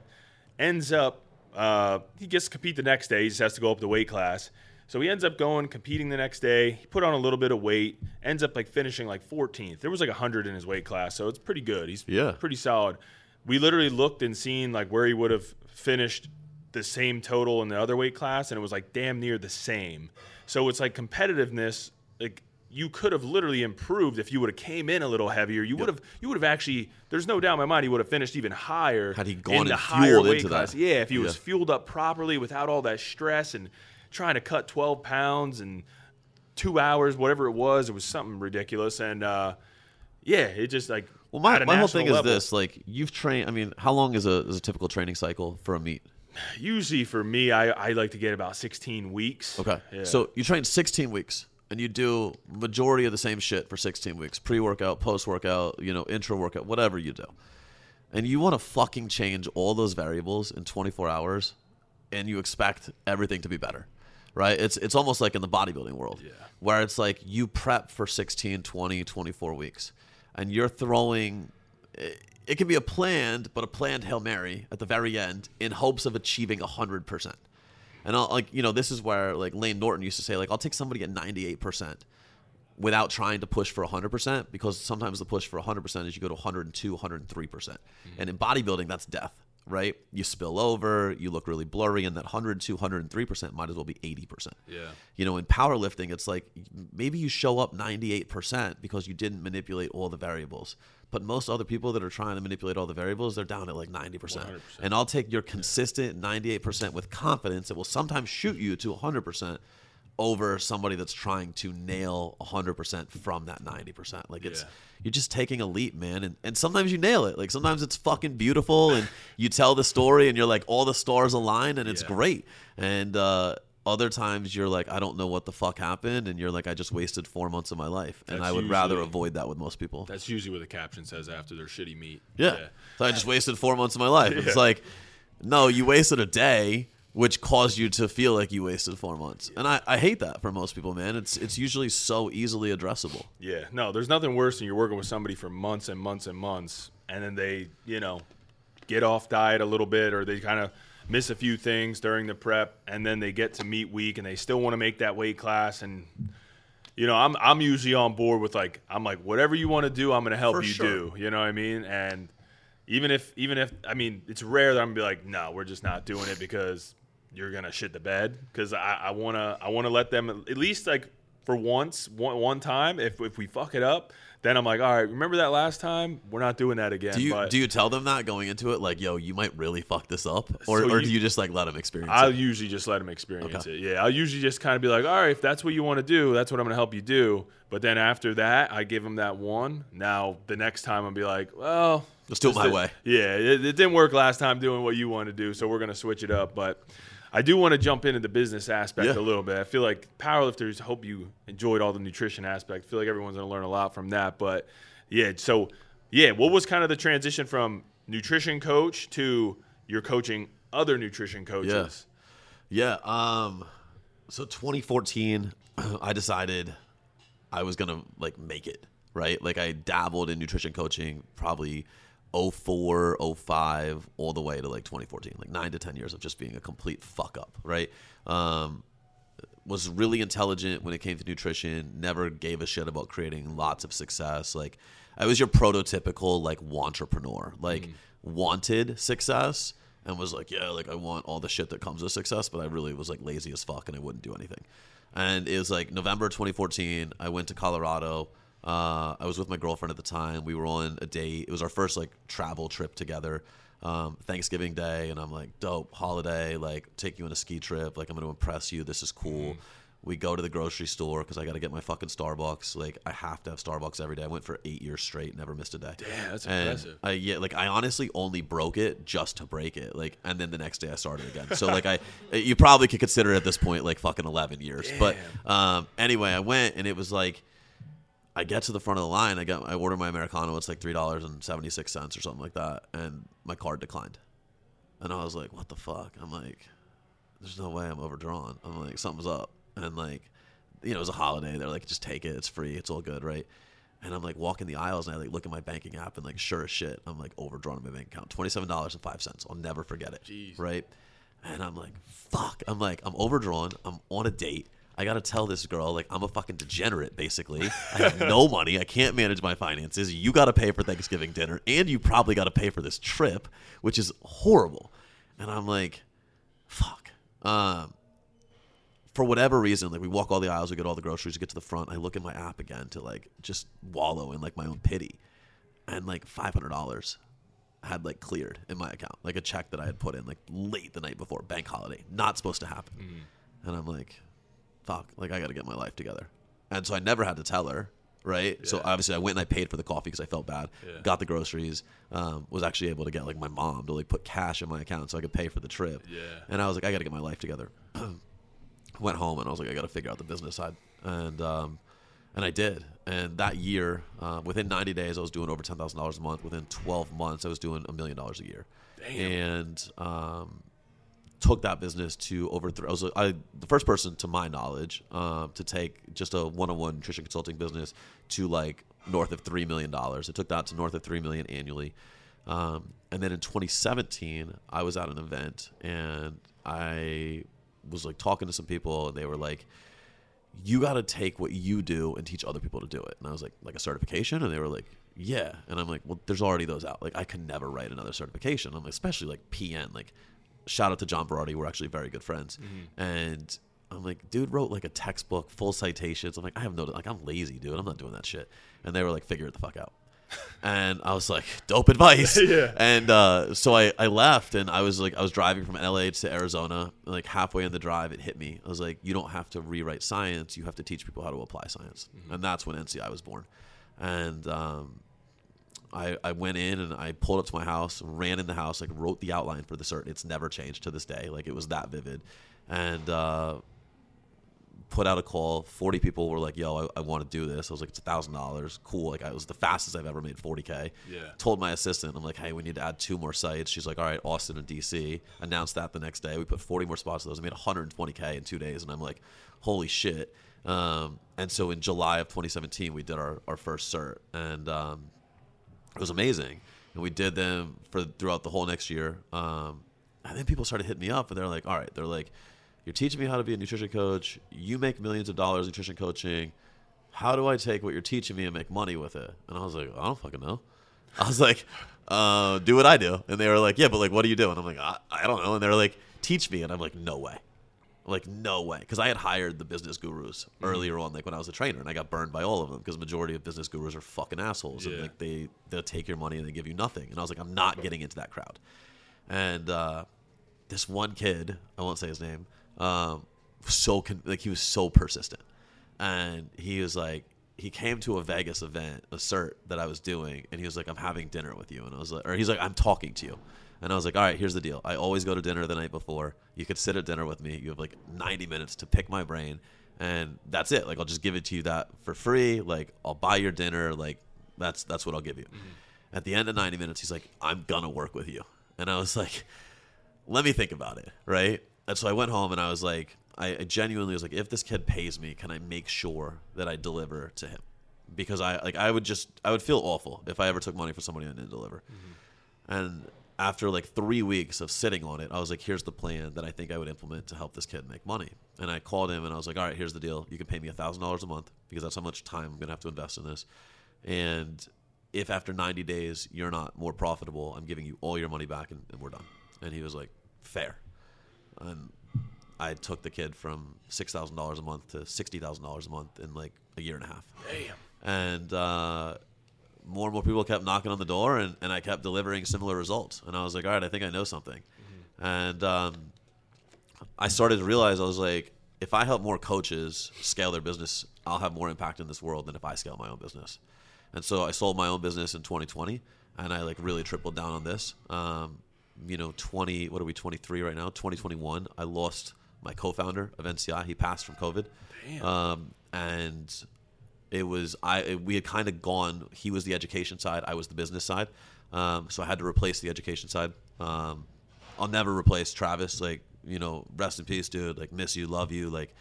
Ends up uh, he gets to compete the next day. He just has to go up the weight class. So he ends up going competing the next day. He put on a little bit of weight. Ends up like finishing like 14th. There was like 100 in his weight class, so it's pretty good. He's
Yeah.
pretty solid. We literally looked and seen like where he would have finished the same total in the other weight class, and it was like damn near the same. So it's like competitiveness. Like you could have literally improved if you would have came in a little heavier. You would have you would have actually. There's no doubt in my mind he would have finished even higher
Had he gone
in
and
the higher weight
into
class.
that.
Yeah, if he was fueled up properly without all that stress and trying to cut 12 pounds and two hours, whatever it was, it was something ridiculous. And uh, yeah, it just like
Well, my, my whole thing is this: like you've trained. I mean, how long is a is a typical training cycle for a meet?
Usually for me, I, I like to get about 16 weeks.
Okay,
Yeah.
so you train 16 weeks, and you do majority of the same shit for 16 weeks: pre-workout, post-workout, you know, intro workout, whatever you do. And you want to fucking change all those variables in 24 hours, and you expect everything to be better, right? It's it's almost like in the bodybuilding world,
Yeah.
where it's like you prep for 16, 20, 24 weeks, and you're throwing. It, it can be a planned, but a planned hail mary at the very end in hopes of achieving hundred percent. And I'll, like you know, this is where like Lane Norton used to say, like I'll take somebody at ninety eight percent without trying to push for 100% because sometimes the push for 100% is you go to 102 103%. Mm-hmm. And in bodybuilding that's death right? You spill over you look really blurry and that 102 103% might as well be 80%
Yeah.
you know in powerlifting it's like maybe you show up 98% because you didn't manipulate all the variables. But most other people that are trying to manipulate all the variables they're down at like 90%
100%.
and i'll take your consistent 98% with confidence it will sometimes shoot you to 100% over somebody that's trying to nail 100% from that 90%. Like it's
Yeah.
you're just taking a leap, man. And and sometimes you nail it. Like sometimes it's fucking beautiful and you tell the story and you're like all the stars align and it's
Yeah.
great. And uh other times you're like I don't know what the fuck happened and you're like I just wasted 4 months of my life. and I would rather avoid that with most people.
That's usually what the caption says after their shitty meet.
Yeah. So I just wasted 4 months of my life. It's like no, you wasted a day which caused you to feel like you wasted four months. And I, I hate that for most people, man. It's it's usually so easily addressable.
Yeah, no, there's nothing worse than you're working with somebody for months and months and months, and then they, you know, get off diet a little bit, or they kind of miss a few things during the prep, and then they get to meet week, and they still want to make that weight class, and you know, I'm I'm usually on board with like I'm like whatever you want to do, I'm gonna help
For
you
sure.
do. You know what I mean? And even if even if I mean it's rare that I'm gonna be like, no, we're just not doing it because you're gonna shit the bed. Because I, I wanna I wanna let them at least like for once one one time. If if we fuck it up, then I'm like, all right, remember that last time? We're not doing that again.
Do you
but
do you tell them that going into it, like, yo, you might really fuck this up, or,
So
or
you-
do you just like let them experience
I'll
it?
usually just let them experience
Okay.
it. Yeah, I'll usually just kind of be like, all right, if that's what you want to do, that's what I'm going to help you do. But then after that, I give them that one. Now the next time I'll be like, well,
let's do it my
did-
way.
Yeah, it, it didn't work last time doing what you want to do, so we're going to switch it up. But I do want to jump into the business aspect
Yeah.
a little bit. I feel like powerlifters hope you enjoyed all the nutrition aspect. I feel like everyone's going to learn a lot from that. But yeah, so yeah, what was kind of the transition from nutrition coach to you're coaching other nutrition coaches?
Yeah. Um. So 2014, I decided I was gonna like make it right. Like I dabbled in nutrition coaching probably 04, 05, all the way to like 2014, like nine to ten years of just being a complete fuck up, right? Um, was really intelligent when it came to nutrition. Never gave a shit about creating lots of success. Like I was your prototypical like entrepreneur. Like wanted success and was like, yeah, like I want all the shit that comes with success, but I really was like lazy as fuck and I wouldn't do anything. And it was like November 2014. I went to Colorado. Uh, I was with my girlfriend at the time. We were on a date. It was our first like travel trip together. Um, Thanksgiving Day, and I'm like, dope holiday. Like, take you on a ski trip. Like, I'm gonna impress you. This is cool. We go to the grocery store because I got to get my fucking Starbucks. Like, I have to have Starbucks every day. I went for eight years straight, never missed a day.
Yeah, that's
And
impressive.
I yeah, like I honestly only broke it just to break it. Like, and then the next day I started again. So like I, you probably could consider it at this point like fucking eleven years. But um, anyway, I went and it was like, I get to the front of the line. I got I order my americano. It's like three dollars and seventy six cents or something like that, and my card declined. And I was like, what the fuck? I'm like, there's no way I'm overdrawn. I'm like, something's up. And like, you know, it was a holiday. They're like, just take it. It's free. It's all good, right? And I'm like walking the aisles and I like look at my banking app and like sure as shit, I'm like overdrawn in my bank account. Twenty seven dollars and five cents. I'll never forget it.
Jeez.
Right? And I'm like, fuck. I'm like, I'm overdrawn. I'm on a date. I gotta tell this girl like I'm a fucking degenerate. Basically, I have no money. I can't manage my finances. You gotta pay for Thanksgiving dinner, and you probably gotta pay for this trip, which is horrible. And I'm like, fuck. Um, for whatever reason, like we walk all the aisles, we get all the groceries, we get to the front. I look at my app again to like just wallow in like my own pity, and like five hundred dollars had like cleared in my account, like a check that I had put in like late the night before, bank holiday, not supposed to happen. And I'm like, fuck, like I got to get my life together. And so I never had to tell her, right? So obviously I went and I paid for the coffee because I felt bad.
Yeah.
Got the groceries. Um, was actually able to get like my mom to like put cash in my account so I could pay for the trip.
Yeah.
And I was like, I got to get my life together. Went home and I was like, I got to figure out the business side. And um, and I did. And that year, uh, within 90 days, I was doing over ten thousand dollars a month. Within 12 months, I was doing a million dollars a year.
Damn.
And um, took that business to over. Th- I was I, the first person, to my knowledge, um, to take just a one-on-one nutrition consulting business to like north of three million dollars. It took that to north of three million annually. Um, and then in 2017, I was at an event and I was like talking to some people, and they were like, "You got to take what you do and teach other people to do it." And I was like, "Like a certification?" And they were like, "Yeah." And I'm like, "Well, there's already those out. Like, I can never write another certification. I'm like, especially like PN. Like, shout out to John Berardi. We're actually very good friends. And I'm like, dude wrote like a textbook, full citations. I'm like, I have no, like, I'm lazy, dude. I'm not doing that shit. And they were like, figure it the fuck out. and I was like, dope advice.
Yeah.
And uh, so I, I left and I was like, I was driving from LA to Arizona. Like halfway in the drive, it hit me. I was like, you don't have to rewrite science. You have to teach people how to apply science. And that's when NCI was born. And um, I, I went in and I pulled up to my house, ran in the house, like wrote the outline for the cert. It's never changed to this day. Like it was that vivid. And uh, put out a call. 40 people were like, yo, I, I want to do this. I was like, it's $1,000. Cool. Like, I was the fastest I've ever made 40K.
Yeah.
Told my assistant, I'm like, hey, we need to add two more sites. She's like, all right, Austin and DC. Announced that the next day. We put 40 more spots of those. I made 120K in two days. And I'm like, holy shit. Um, and so in July of 2017, we did our, our first cert. And um, it was amazing. And we did them for throughout the whole next year. Um, and then people started hitting me up and they're like, all right, they're like, you're teaching me how to be a nutrition coach. You make millions of dollars in nutrition coaching. How do I take what you're teaching me and make money with it? And I was like, I don't fucking know. I was like, uh, do what I do. And they were like, yeah, but like, what do you do? And I'm like, I, I don't know. And they're like, teach me. And I'm like, no way. Like, no way. Because I had hired the business gurus earlier on, like when I was a trainer, and I got burned by all of them because majority of business gurus are fucking assholes. And like they, they'll take your money and they give you nothing. And I was like, I'm not getting into that crowd. And uh, this one kid, I won't say his name, um, so con- like he was so persistent, and he was like, he came to a Vegas event, a cert that I was doing, and he was like, I'm having dinner with you, and I was like, or he's like, I'm talking to you, and I was like, all right, here's the deal. I always go to dinner the night before. You could sit at dinner with me. You have like 90 minutes to pick my brain, and that's it. Like I'll just give it to you that for free. Like I'll buy your dinner. Like that's that's what I'll give you. Mm-hmm. At the end of 90 minutes, he's like, I'm gonna work with you, and I was like let me think about it, right? And so I went home and I was like, I, I genuinely was like, if this kid pays me, can I make sure that I deliver to him? Because I like I would just I would feel awful if I ever took money from somebody and didn't deliver. Mm-hmm. And after like three weeks of sitting on it, I was like, here's the plan that I think I would implement to help this kid make money. And I called him and I was like, all right, here's the deal. You can pay me $1,000 a month because that's how much time I'm going to have to invest in this. And if after 90 days you're not more profitable, I'm giving you all your money back and, and we're done. And he was like, fair. And I took the kid from $6,000 a month to $60,000 a month in like a year and a half.
Damn.
And, uh, more and more people kept knocking on the door and, and I kept delivering similar results. And I was like, all right, I think I know something. And um, I started to realize I was like, if I help more coaches scale their business, I'll have more impact in this world than if I scale my own business. And so I sold my own business in 2020 and I like really tripled down on this. Um, you know, 20, what are we, 23 right now? 2021, I lost my co founder of NCI. He passed from COVID.
Damn.
Um, and it was I we had kind of gone. He was the education side, I was the business side, um, so I had to replace the education side. Um, I'll never replace Travis. Like you know, rest in peace, dude. Like miss you, love you. Like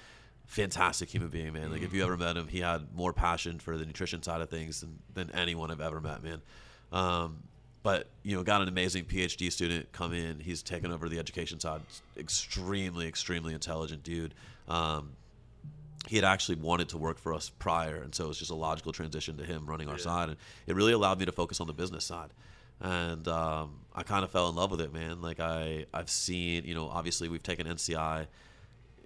fantastic human being, man. Like if you ever met him, he had more passion for the nutrition side of things than, than anyone I've ever met, man. Um, but you know, got an amazing PhD student come in. He's taken over the education side. Extremely, extremely intelligent dude. Um, he had actually wanted to work for us prior, and so it was just a logical transition to him running our
Yeah.
side, and it really allowed me to focus on the business side. And um, I kind of fell in love with it, man. Like I, I've seen, you know, obviously we've taken NCI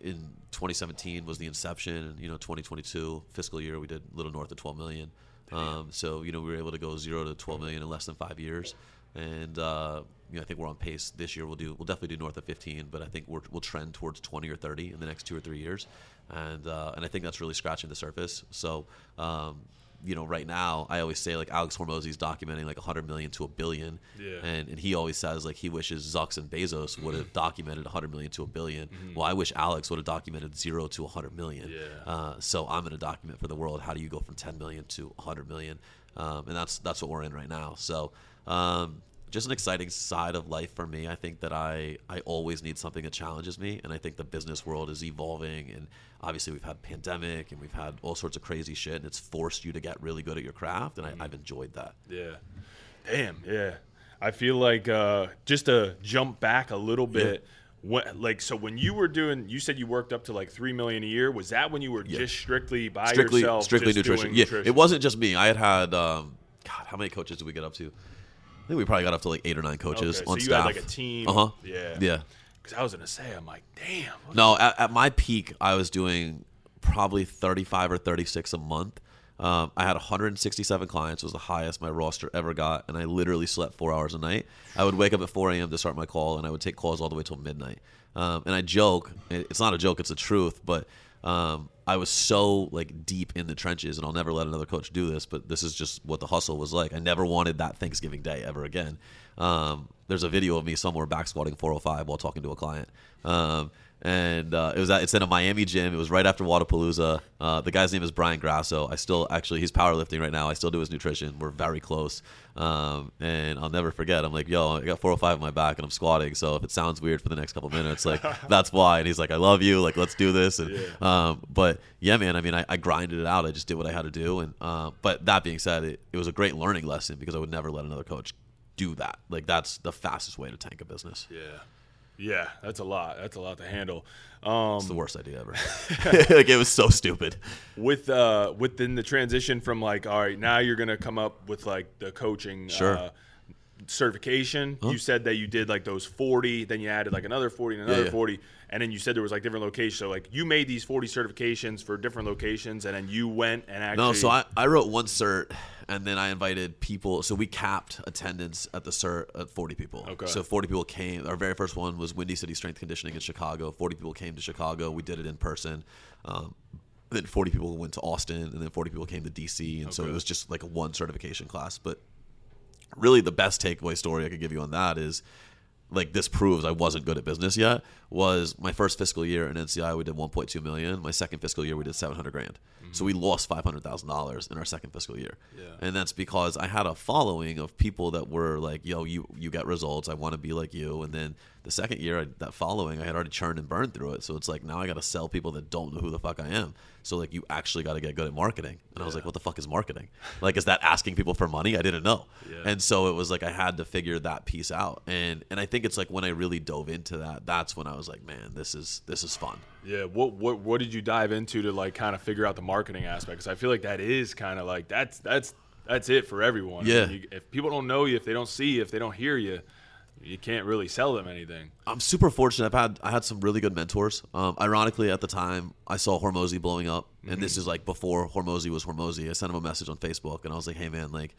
in 2017 was the inception, you know, 2022 fiscal year we did a little north of 12 million. Um, so you know, we were able to go zero to 12 million in less than five years, and uh, you know, I think we're on pace this year. We'll do, we'll definitely do north of 15, but I think we're, we'll trend towards 20 or 30 in the next two or three years, and uh, and I think that's really scratching the surface. So. Um, you know, right now, I always say like Alex Hormozi's documenting like 100 million to a billion,
Yeah.
and and he always says like he wishes Zucks and Bezos would have documented 100 million to a 1000000000 Well, I wish Alex would have documented zero to 100 million.
Yeah.
Uh, so I'm going to document for the world how do you go from 10 million to 100 million, um, and that's that's what we're in right now. So. Um, just an exciting side of life for me. I think that I, I always need something that challenges me, and I think the business world is evolving. And obviously, we've had pandemic and we've had all sorts of crazy shit, and it's forced you to get really good at your craft, and I, I've enjoyed that.
Yeah. Damn. Yeah. I feel like uh, just to jump back a little bit. What, like so when you were doing you said you worked up to like three million a year was that when you were
Yeah.
just strictly by
strictly
yourself
strictly nutrition. Yeah,
nutrition?
it wasn't just me. I had had um, God, how many coaches did we get up to? I think we probably got up to like eight or nine coaches
Okay,
on
so you
staff.
had like a team
Uh huh.
yeah
Yeah.
because I was gonna say I'm like damn
No, at, at my peak, I was doing probably 35 or 36 a month. Um, I had 167 clients, was the highest my roster ever got, and I literally slept four hours a night. I would wake up at 4 a.m. to start my call, and I would take calls all the way till midnight. Um, and I joke, it's not a joke, it's the truth, but um, I was so like deep in the trenches, and I'll never let another coach do this, but this is just what the hustle was like. I never wanted that Thanksgiving day ever again. Um, there's a video of me somewhere back squatting 405 while talking to a client. Um, and uh, it was at, it's in a Miami gym. It was right after Wodapalooza. Uh, the guy's name is Brian Grasso. I still actually he's powerlifting right now. I still do his nutrition. We're very close, um, and I'll never forget. I'm like, yo, I got 405 in my back and I'm squatting. So if it sounds weird for the next couple minutes, like that's why. And he's like, I love you. Like let's do this. And um, but yeah, man. I mean, I, I grinded it out. I just did what I had to do. And uh, but that being said, it, it was a great learning lesson because I would never let another coach do that. Like that's the fastest way to tank a business.
yeah yeah that's a lot that's a lot to handle um
It's the worst idea ever. like it was so stupid.
with uh within the transition from like all right now you're gonna come up with like the coaching
Sure.
uh, certification you said that you did like those 40 then you added like another 40 and another
yeah.
40 and then you said there was like different locations so like you made these 40 certifications for different locations and then you went and actually
No, so I, I wrote one cert and then I invited people. So we capped attendance at the cert at 40 people.
Okay.
So 40 people came. Our very first one was Windy City Strength Conditioning in Chicago. 40 people came to Chicago. We did it in person. Um, then 40 people went to Austin, and then 40 people came to DC. And so it was just like a one certification class. But really, the best takeaway story I could give you on that is like this proves I wasn't good at business yet was my first fiscal year in NCI we did 1.2 million. My second fiscal year we did 700 grand. So we lost $500,000 in our second fiscal year.
Yeah.
And that's because I had a following of people that were like, "Yo, you you get results. I want to be like you." And then the second year, I, that following, I had already churned and burned through it. So it's like now I got to sell people that don't know who the fuck I am. So like you actually got to get good at marketing. And I was like, "What the fuck is marketing? Like is that asking people for money? I didn't know."
Yeah.
And so it was like I had to figure that piece out. And and I think it's like when I really dove into that, that's when I was like, "Man, this is this is fun."
Yeah. What what what did you dive into to like kind of figure out the marketing aspect? Because I feel like that is kind of like that's that's that's it for everyone. I
Yeah.
mean, you, if people don't know you, if they don't see you, if they don't hear you, you can't really sell them anything.
I'm super fortunate. I've had I had some really good mentors. Um, ironically, at the time, I saw Hormozi blowing up, and this is like before Hormozi was Hormozi. I sent him a message on Facebook, and I was like, "Hey, man, like."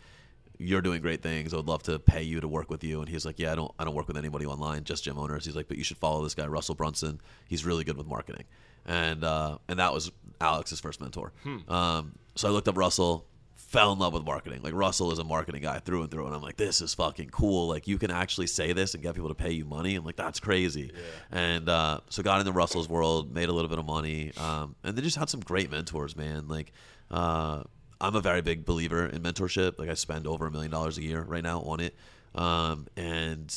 You're doing great things. I would love to pay you to work with you. And he's like, Yeah, I don't, I don't work with anybody online, just gym owners. He's like, But you should follow this guy, Russell Brunson. He's really good with marketing, and uh, and that was Alex's first mentor. Um, so I looked up Russell, fell in love with marketing. Like Russell is a marketing guy through and through, and I'm like, this is fucking cool. Like you can actually say this and get people to pay you money. I'm like, that's crazy. And uh, so got into Russell's world, made a little bit of money, um, and they just had some great mentors, man. Like. Uh, I'm a very big believer in mentorship. Like I spend over a million dollars a year right now on it, um, and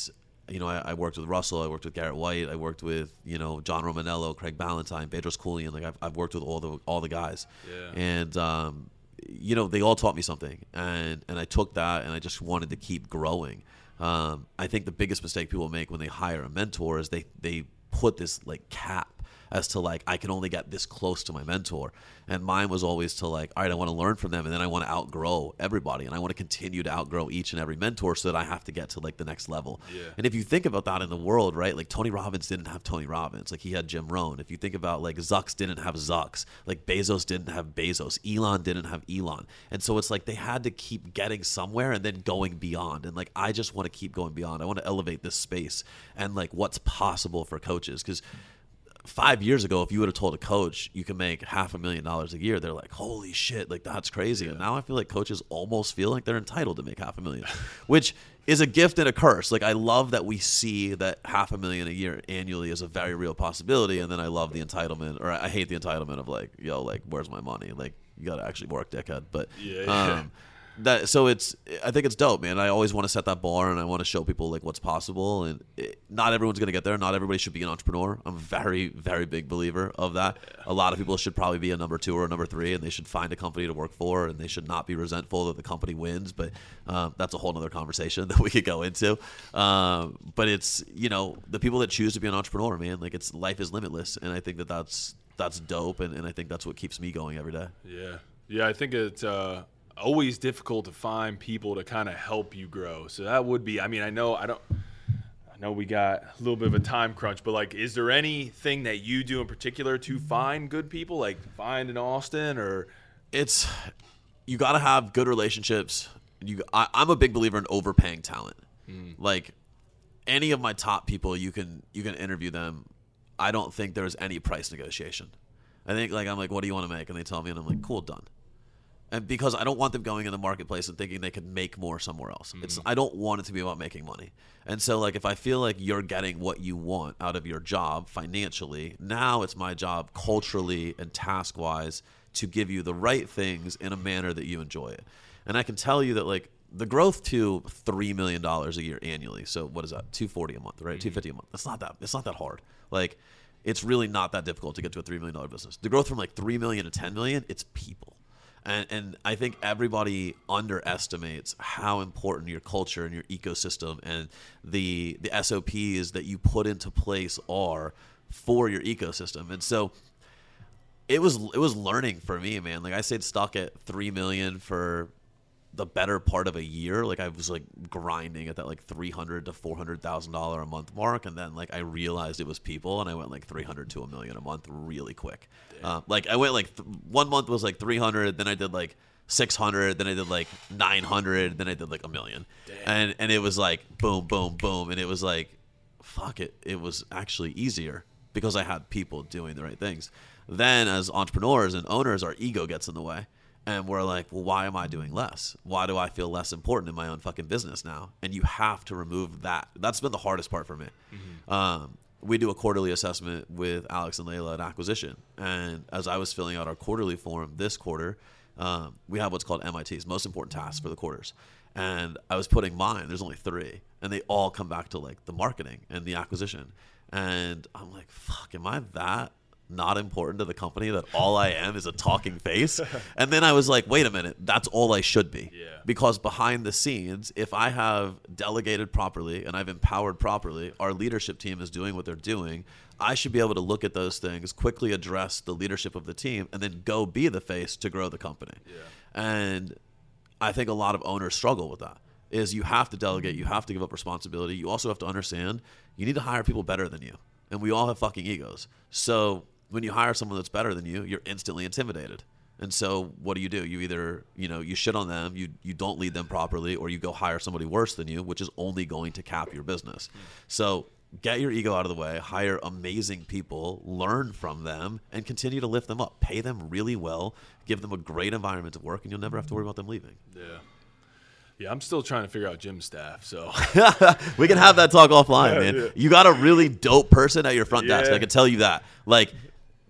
you know I, I worked with Russell, I worked with Garrett White, I worked with you know John Romaniello, Craig Ballantyne, Bedros Keuilian. Like I've, I've worked with all the all the guys,
Yeah.
and um, you know they all taught me something, and and I took that and I just wanted to keep growing. Um, I think the biggest mistake people make when they hire a mentor is they they put this like cap as to like I can only get this close to my mentor. And mine was always to like, all right, I want to learn from them and then I want to outgrow everybody and I want to continue to outgrow each and every mentor so that I have to get to like the next level.
Yeah.
And if you think about that in the world, right? Like Tony Robbins didn't have Tony Robbins. Like he had Jim Rohn. If you think about like Zucks didn't have Zucks. Like Bezos didn't have Bezos. Elon didn't have Elon. And so it's like they had to keep getting somewhere and then going beyond. And like I just want to keep going beyond. I want to elevate this space and like what's possible for coaches because five years ago, if you would have told a coach you can make half a million dollars a year, they're like, "Holy shit! Like that's crazy." And now I feel like coaches almost feel like they're entitled to make half a million, which is a gift and a curse. Like I love that we see that half a million a year annually is a very real possibility, and then I love the entitlement, or I hate the entitlement of like, "Yo, like where's my money?" Like you got to actually work, dickhead. But
Yeah, yeah.
um, that so it's I think it's dope, man. I always want to set that bar and I want to show people like what's possible. And it, not everyone's gonna get there. Not everybody should be an entrepreneur. I'm a very very big believer of that. A lot of people should probably be a number two or a number three, and they should find a company to work for, and they should not be resentful that the company wins. But um, that's a whole other conversation that we could go into. Um, but it's you know the people that choose to be an entrepreneur, man. Like it's life is limitless, and I think that that's that's dope, and, and I think that's what keeps me going every day.
Yeah, yeah. I think it's uh, always difficult to find people to kind of help you grow. So that would be. I mean, I know I don't. I know we got a little bit of a time crunch, but like, is there anything that you do in particular to find good people, like find in Austin or?
it's you got to have good relationships. You, I, I'm a big believer in overpaying talent. Hmm. Like any of my top people, you can you can interview them. I don't think there's any price negotiation. I think like I'm like, what do you want to make? And they tell me, and I'm like, cool, done. And because I don't want them going in the marketplace and thinking they could make more somewhere else. It's mm-hmm. I don't want it to be about making money. And so like if I feel like you're getting what you want out of your job financially, now it's my job culturally and task wise to give you the right things in a manner that you enjoy it. And I can tell you that like the growth to three million dollars a year annually. So what is that? Two forty a month, right? Two mm-hmm. fifty a month. That's not that. It's not that hard. Like it's really not that difficult to get to a three million dollar business. The growth from like three million to ten million, it's people. And, and I think everybody underestimates how important your culture and your ecosystem and the the SOPs that you put into place are for your ecosystem. And so it was it was learning for me, man. Like I stayed stuck at three million for the better part of a year. Like I was like grinding at that like three hundred to four hundred thousand dollar a month mark, and then like I realized it was people, and I went like three hundred to a million a month really quick. Uh, like I went like th- one month was like three hundred, then I did like six hundred, then I did like nine hundred, then I did like a million, and and it was like boom, boom, boom, and it was like fuck it, it was actually easier because I had people doing the right things. Then, as entrepreneurs and owners, our ego gets in the way, And we're like, well, why am I doing less? Why do I feel less important in my own fucking business now? And you have to remove that. That's been the hardest part for me. Um, we do a quarterly assessment with Alex and Leila at acquisition. And as I was filling out our quarterly form this quarter, um, we have what's called MITs, most important tasks for the quarters. And I was putting mine, there's only three, and they all come back to like the marketing and the acquisition. And I'm like, fuck, am I that not important to the company that all I am is a talking face? And then I was like, wait a minute, that's all I should be.
Yeah.
Because behind the scenes, if I have delegated properly and I've empowered properly, our leadership team is doing what they're doing. I should be able to look at those things, quickly address the leadership of the team, and then go be the face to grow the company. And I think a lot of owners struggle with that. Is you have to delegate, you have to give up responsibility. You also have to understand you need to hire people better than you, and we all have fucking egos. So when you hire someone that's better than you, you're instantly intimidated. And so what do you do? You either you know you shit on them, you you don't lead them properly, or you go hire somebody worse than you, which is only going to cap your business. So get your ego out of the way, hire amazing people, learn from them, and continue to lift them up. Pay them really well, give them a great environment to work, and you'll never have to worry about them leaving.
Yeah. Yeah, I'm still trying to figure out gym staff. So
we can have that talk offline,
Yeah,
man.
yeah.
You got a really dope person at your front desk. I can tell you that. Like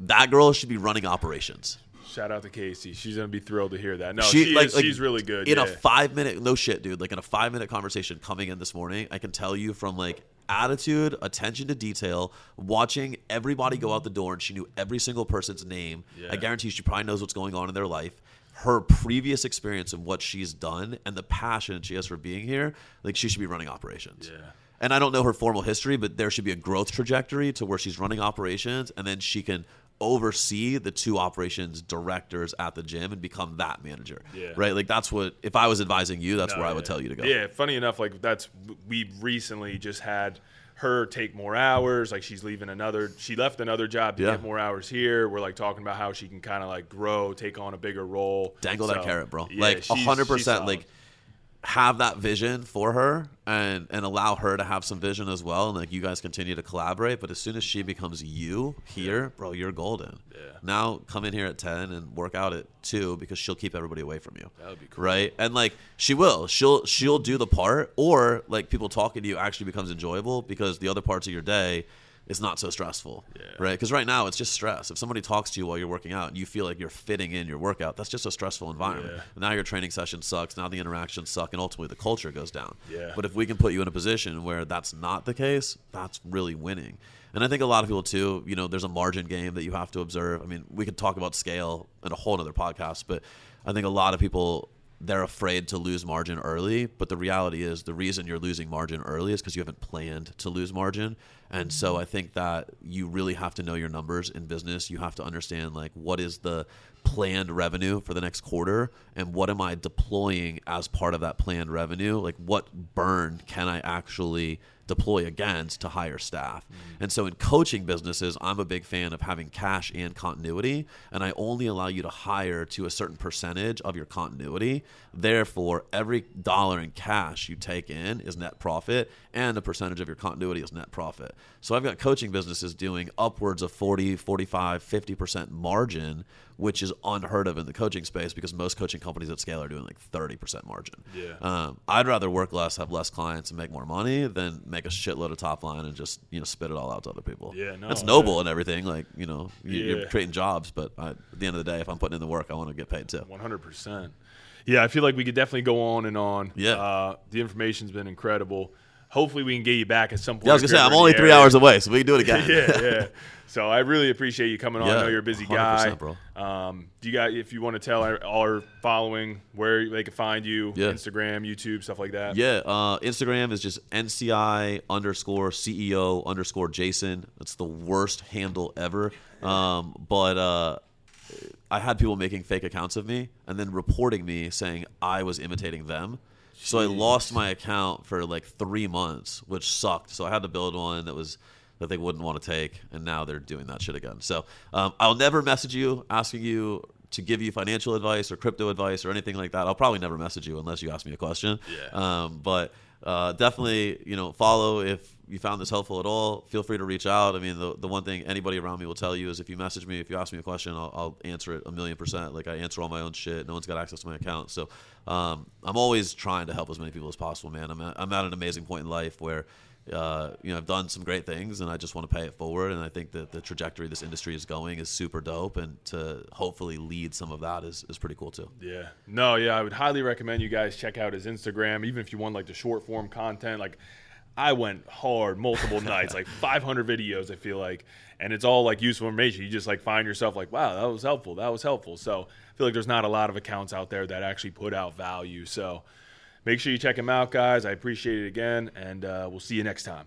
that girl should be running operations.
shout out to Casey. She's gonna be thrilled to hear that. No,
She-
she,
like-
is,
like,
she's really good.
In
yeah.
a five minute, no shit, dude. Like in a five minute conversation coming in this morning, I can tell you from like attitude, attention to detail, watching everybody go out the door, and she knew every single person's name. I guarantee she probably knows what's going on in their life. Her previous experience and what she's done, and the passion she has for being here, like she should be running operations.
Yeah.
And I don't know her formal history, but there should be a growth trajectory to where she's running operations, and then she can oversee the two operations directors at the gym and become that manager.
Yeah.
Right? Like that's what if I was advising you, that's
No,
where I would tell you to go.
Yeah, funny enough, like that's we recently just had her take more hours. Like she's leaving another, she left another job to
Yeah.
get more hours here. We're like talking about how she can kind of like grow, take on a bigger role.
Dangle
So,
that carrot, bro.
yeah,
like hundred percent. Like have that vision for her and and allow her to have some vision as well and like you guys continue to collaborate but as soon as she becomes you here bro you're golden.
Yeah.
now come in here at 10 and work out at 2 because she'll keep everybody away from you.
That would be cool.
right? And like she will. She'll she'll do the part or like people talking to you actually becomes enjoyable because the other parts of your day is not so stressful
Yeah.
right? Because right now it's just stress. If somebody talks to you while you're working out and you feel like you're fitting in your workout. That's just a stressful environment.
Yeah.
now your training session sucks. Now the interactions suck and ultimately the culture goes down.
Yeah.
but if we can put you in a position where that's not the case that's really winning. And i think a lot of people too you know there's a margin game that you have to observe. I mean we could talk about scale in a whole other podcast but i think a lot of people they're afraid to lose margin early. But the reality is the reason you're losing margin early is because you haven't planned to lose margin and so i think that you really have to know your numbers in business. You have to understand like what is the planned revenue for the next quarter and what am i deploying as part of that planned revenue? Like what burn can i actually deploy against to hire staff. Mm. And so in coaching businesses, I'm a big fan of having cash and continuity, and I only allow you to hire to a certain percentage of your continuity. Therefore, every dollar in cash you take in is net profit, and a percentage of your continuity is net profit. So I've got coaching businesses doing upwards of 40, 45, 50% margin, which is unheard of in the coaching space because most coaching companies at scale are doing like 30% margin.
Yeah.
Um, I'd rather work less, have less clients, and make more money than make a shitload of top line and just you know spit it all out to other people.
Yeah, no,
that's
yeah.
noble and everything. Like you know, you,
Yeah.
you're creating jobs, but I, at the end of the day, if I'm putting in the work, I want to get paid too.
One hundred percent. Yeah, I feel like we could definitely go on and on.
Yeah.
uh, the information's been incredible. Hopefully, we can get you back at some point.
Yeah, I was gonna say I'm only three
area.
hours away, so we can do it again.
yeah, yeah. So I really appreciate you coming on. I know you're a busy
100%,
guy,
bro.
Um, do you got if you want to tell our, our following where they can find you,
Yeah.
Instagram, YouTube, stuff like that?
Yeah, uh, Instagram is just NCI underscore CEO underscore Jason. That's the worst handle ever. Um, but uh, I had people making fake accounts of me and then reporting me saying I was imitating them. So I lost my account for like three months, which sucked. So I had to build one that was that they wouldn't want to take, and now they're doing that shit again. So um, I'll never message you asking you to give you financial advice or crypto advice or anything like that, I'll probably never message you unless you ask me a question.
Yeah.
Um, but uh, definitely, you know, follow if you found this helpful at all. Feel free to reach out. I mean, the, the one thing anybody around me will tell you is if you message me, if you ask me a question, I'll, I'll answer it a million percent. Like I answer all my own shit. No one's got access to my account, so um, I'm always trying to help as many people as possible, man. I'm at, I'm at an amazing point in life where uh, you know, I've done some great things, and I just want to pay it forward. And I think that the trajectory this industry is going is super dope, and to hopefully lead some of that is, is pretty cool too.
Yeah. No, yeah, I would highly recommend you guys check out his Instagram, even if you want like the short form content. Like, I went hard multiple nights, like 500 videos, I feel like, and it's all like useful information. You just like find yourself like, wow, that was helpful. That was helpful. So I feel like there's not a lot of accounts out there that actually put out value. So make sure you check them out, guys. I appreciate it again, and uh, we'll see you next time.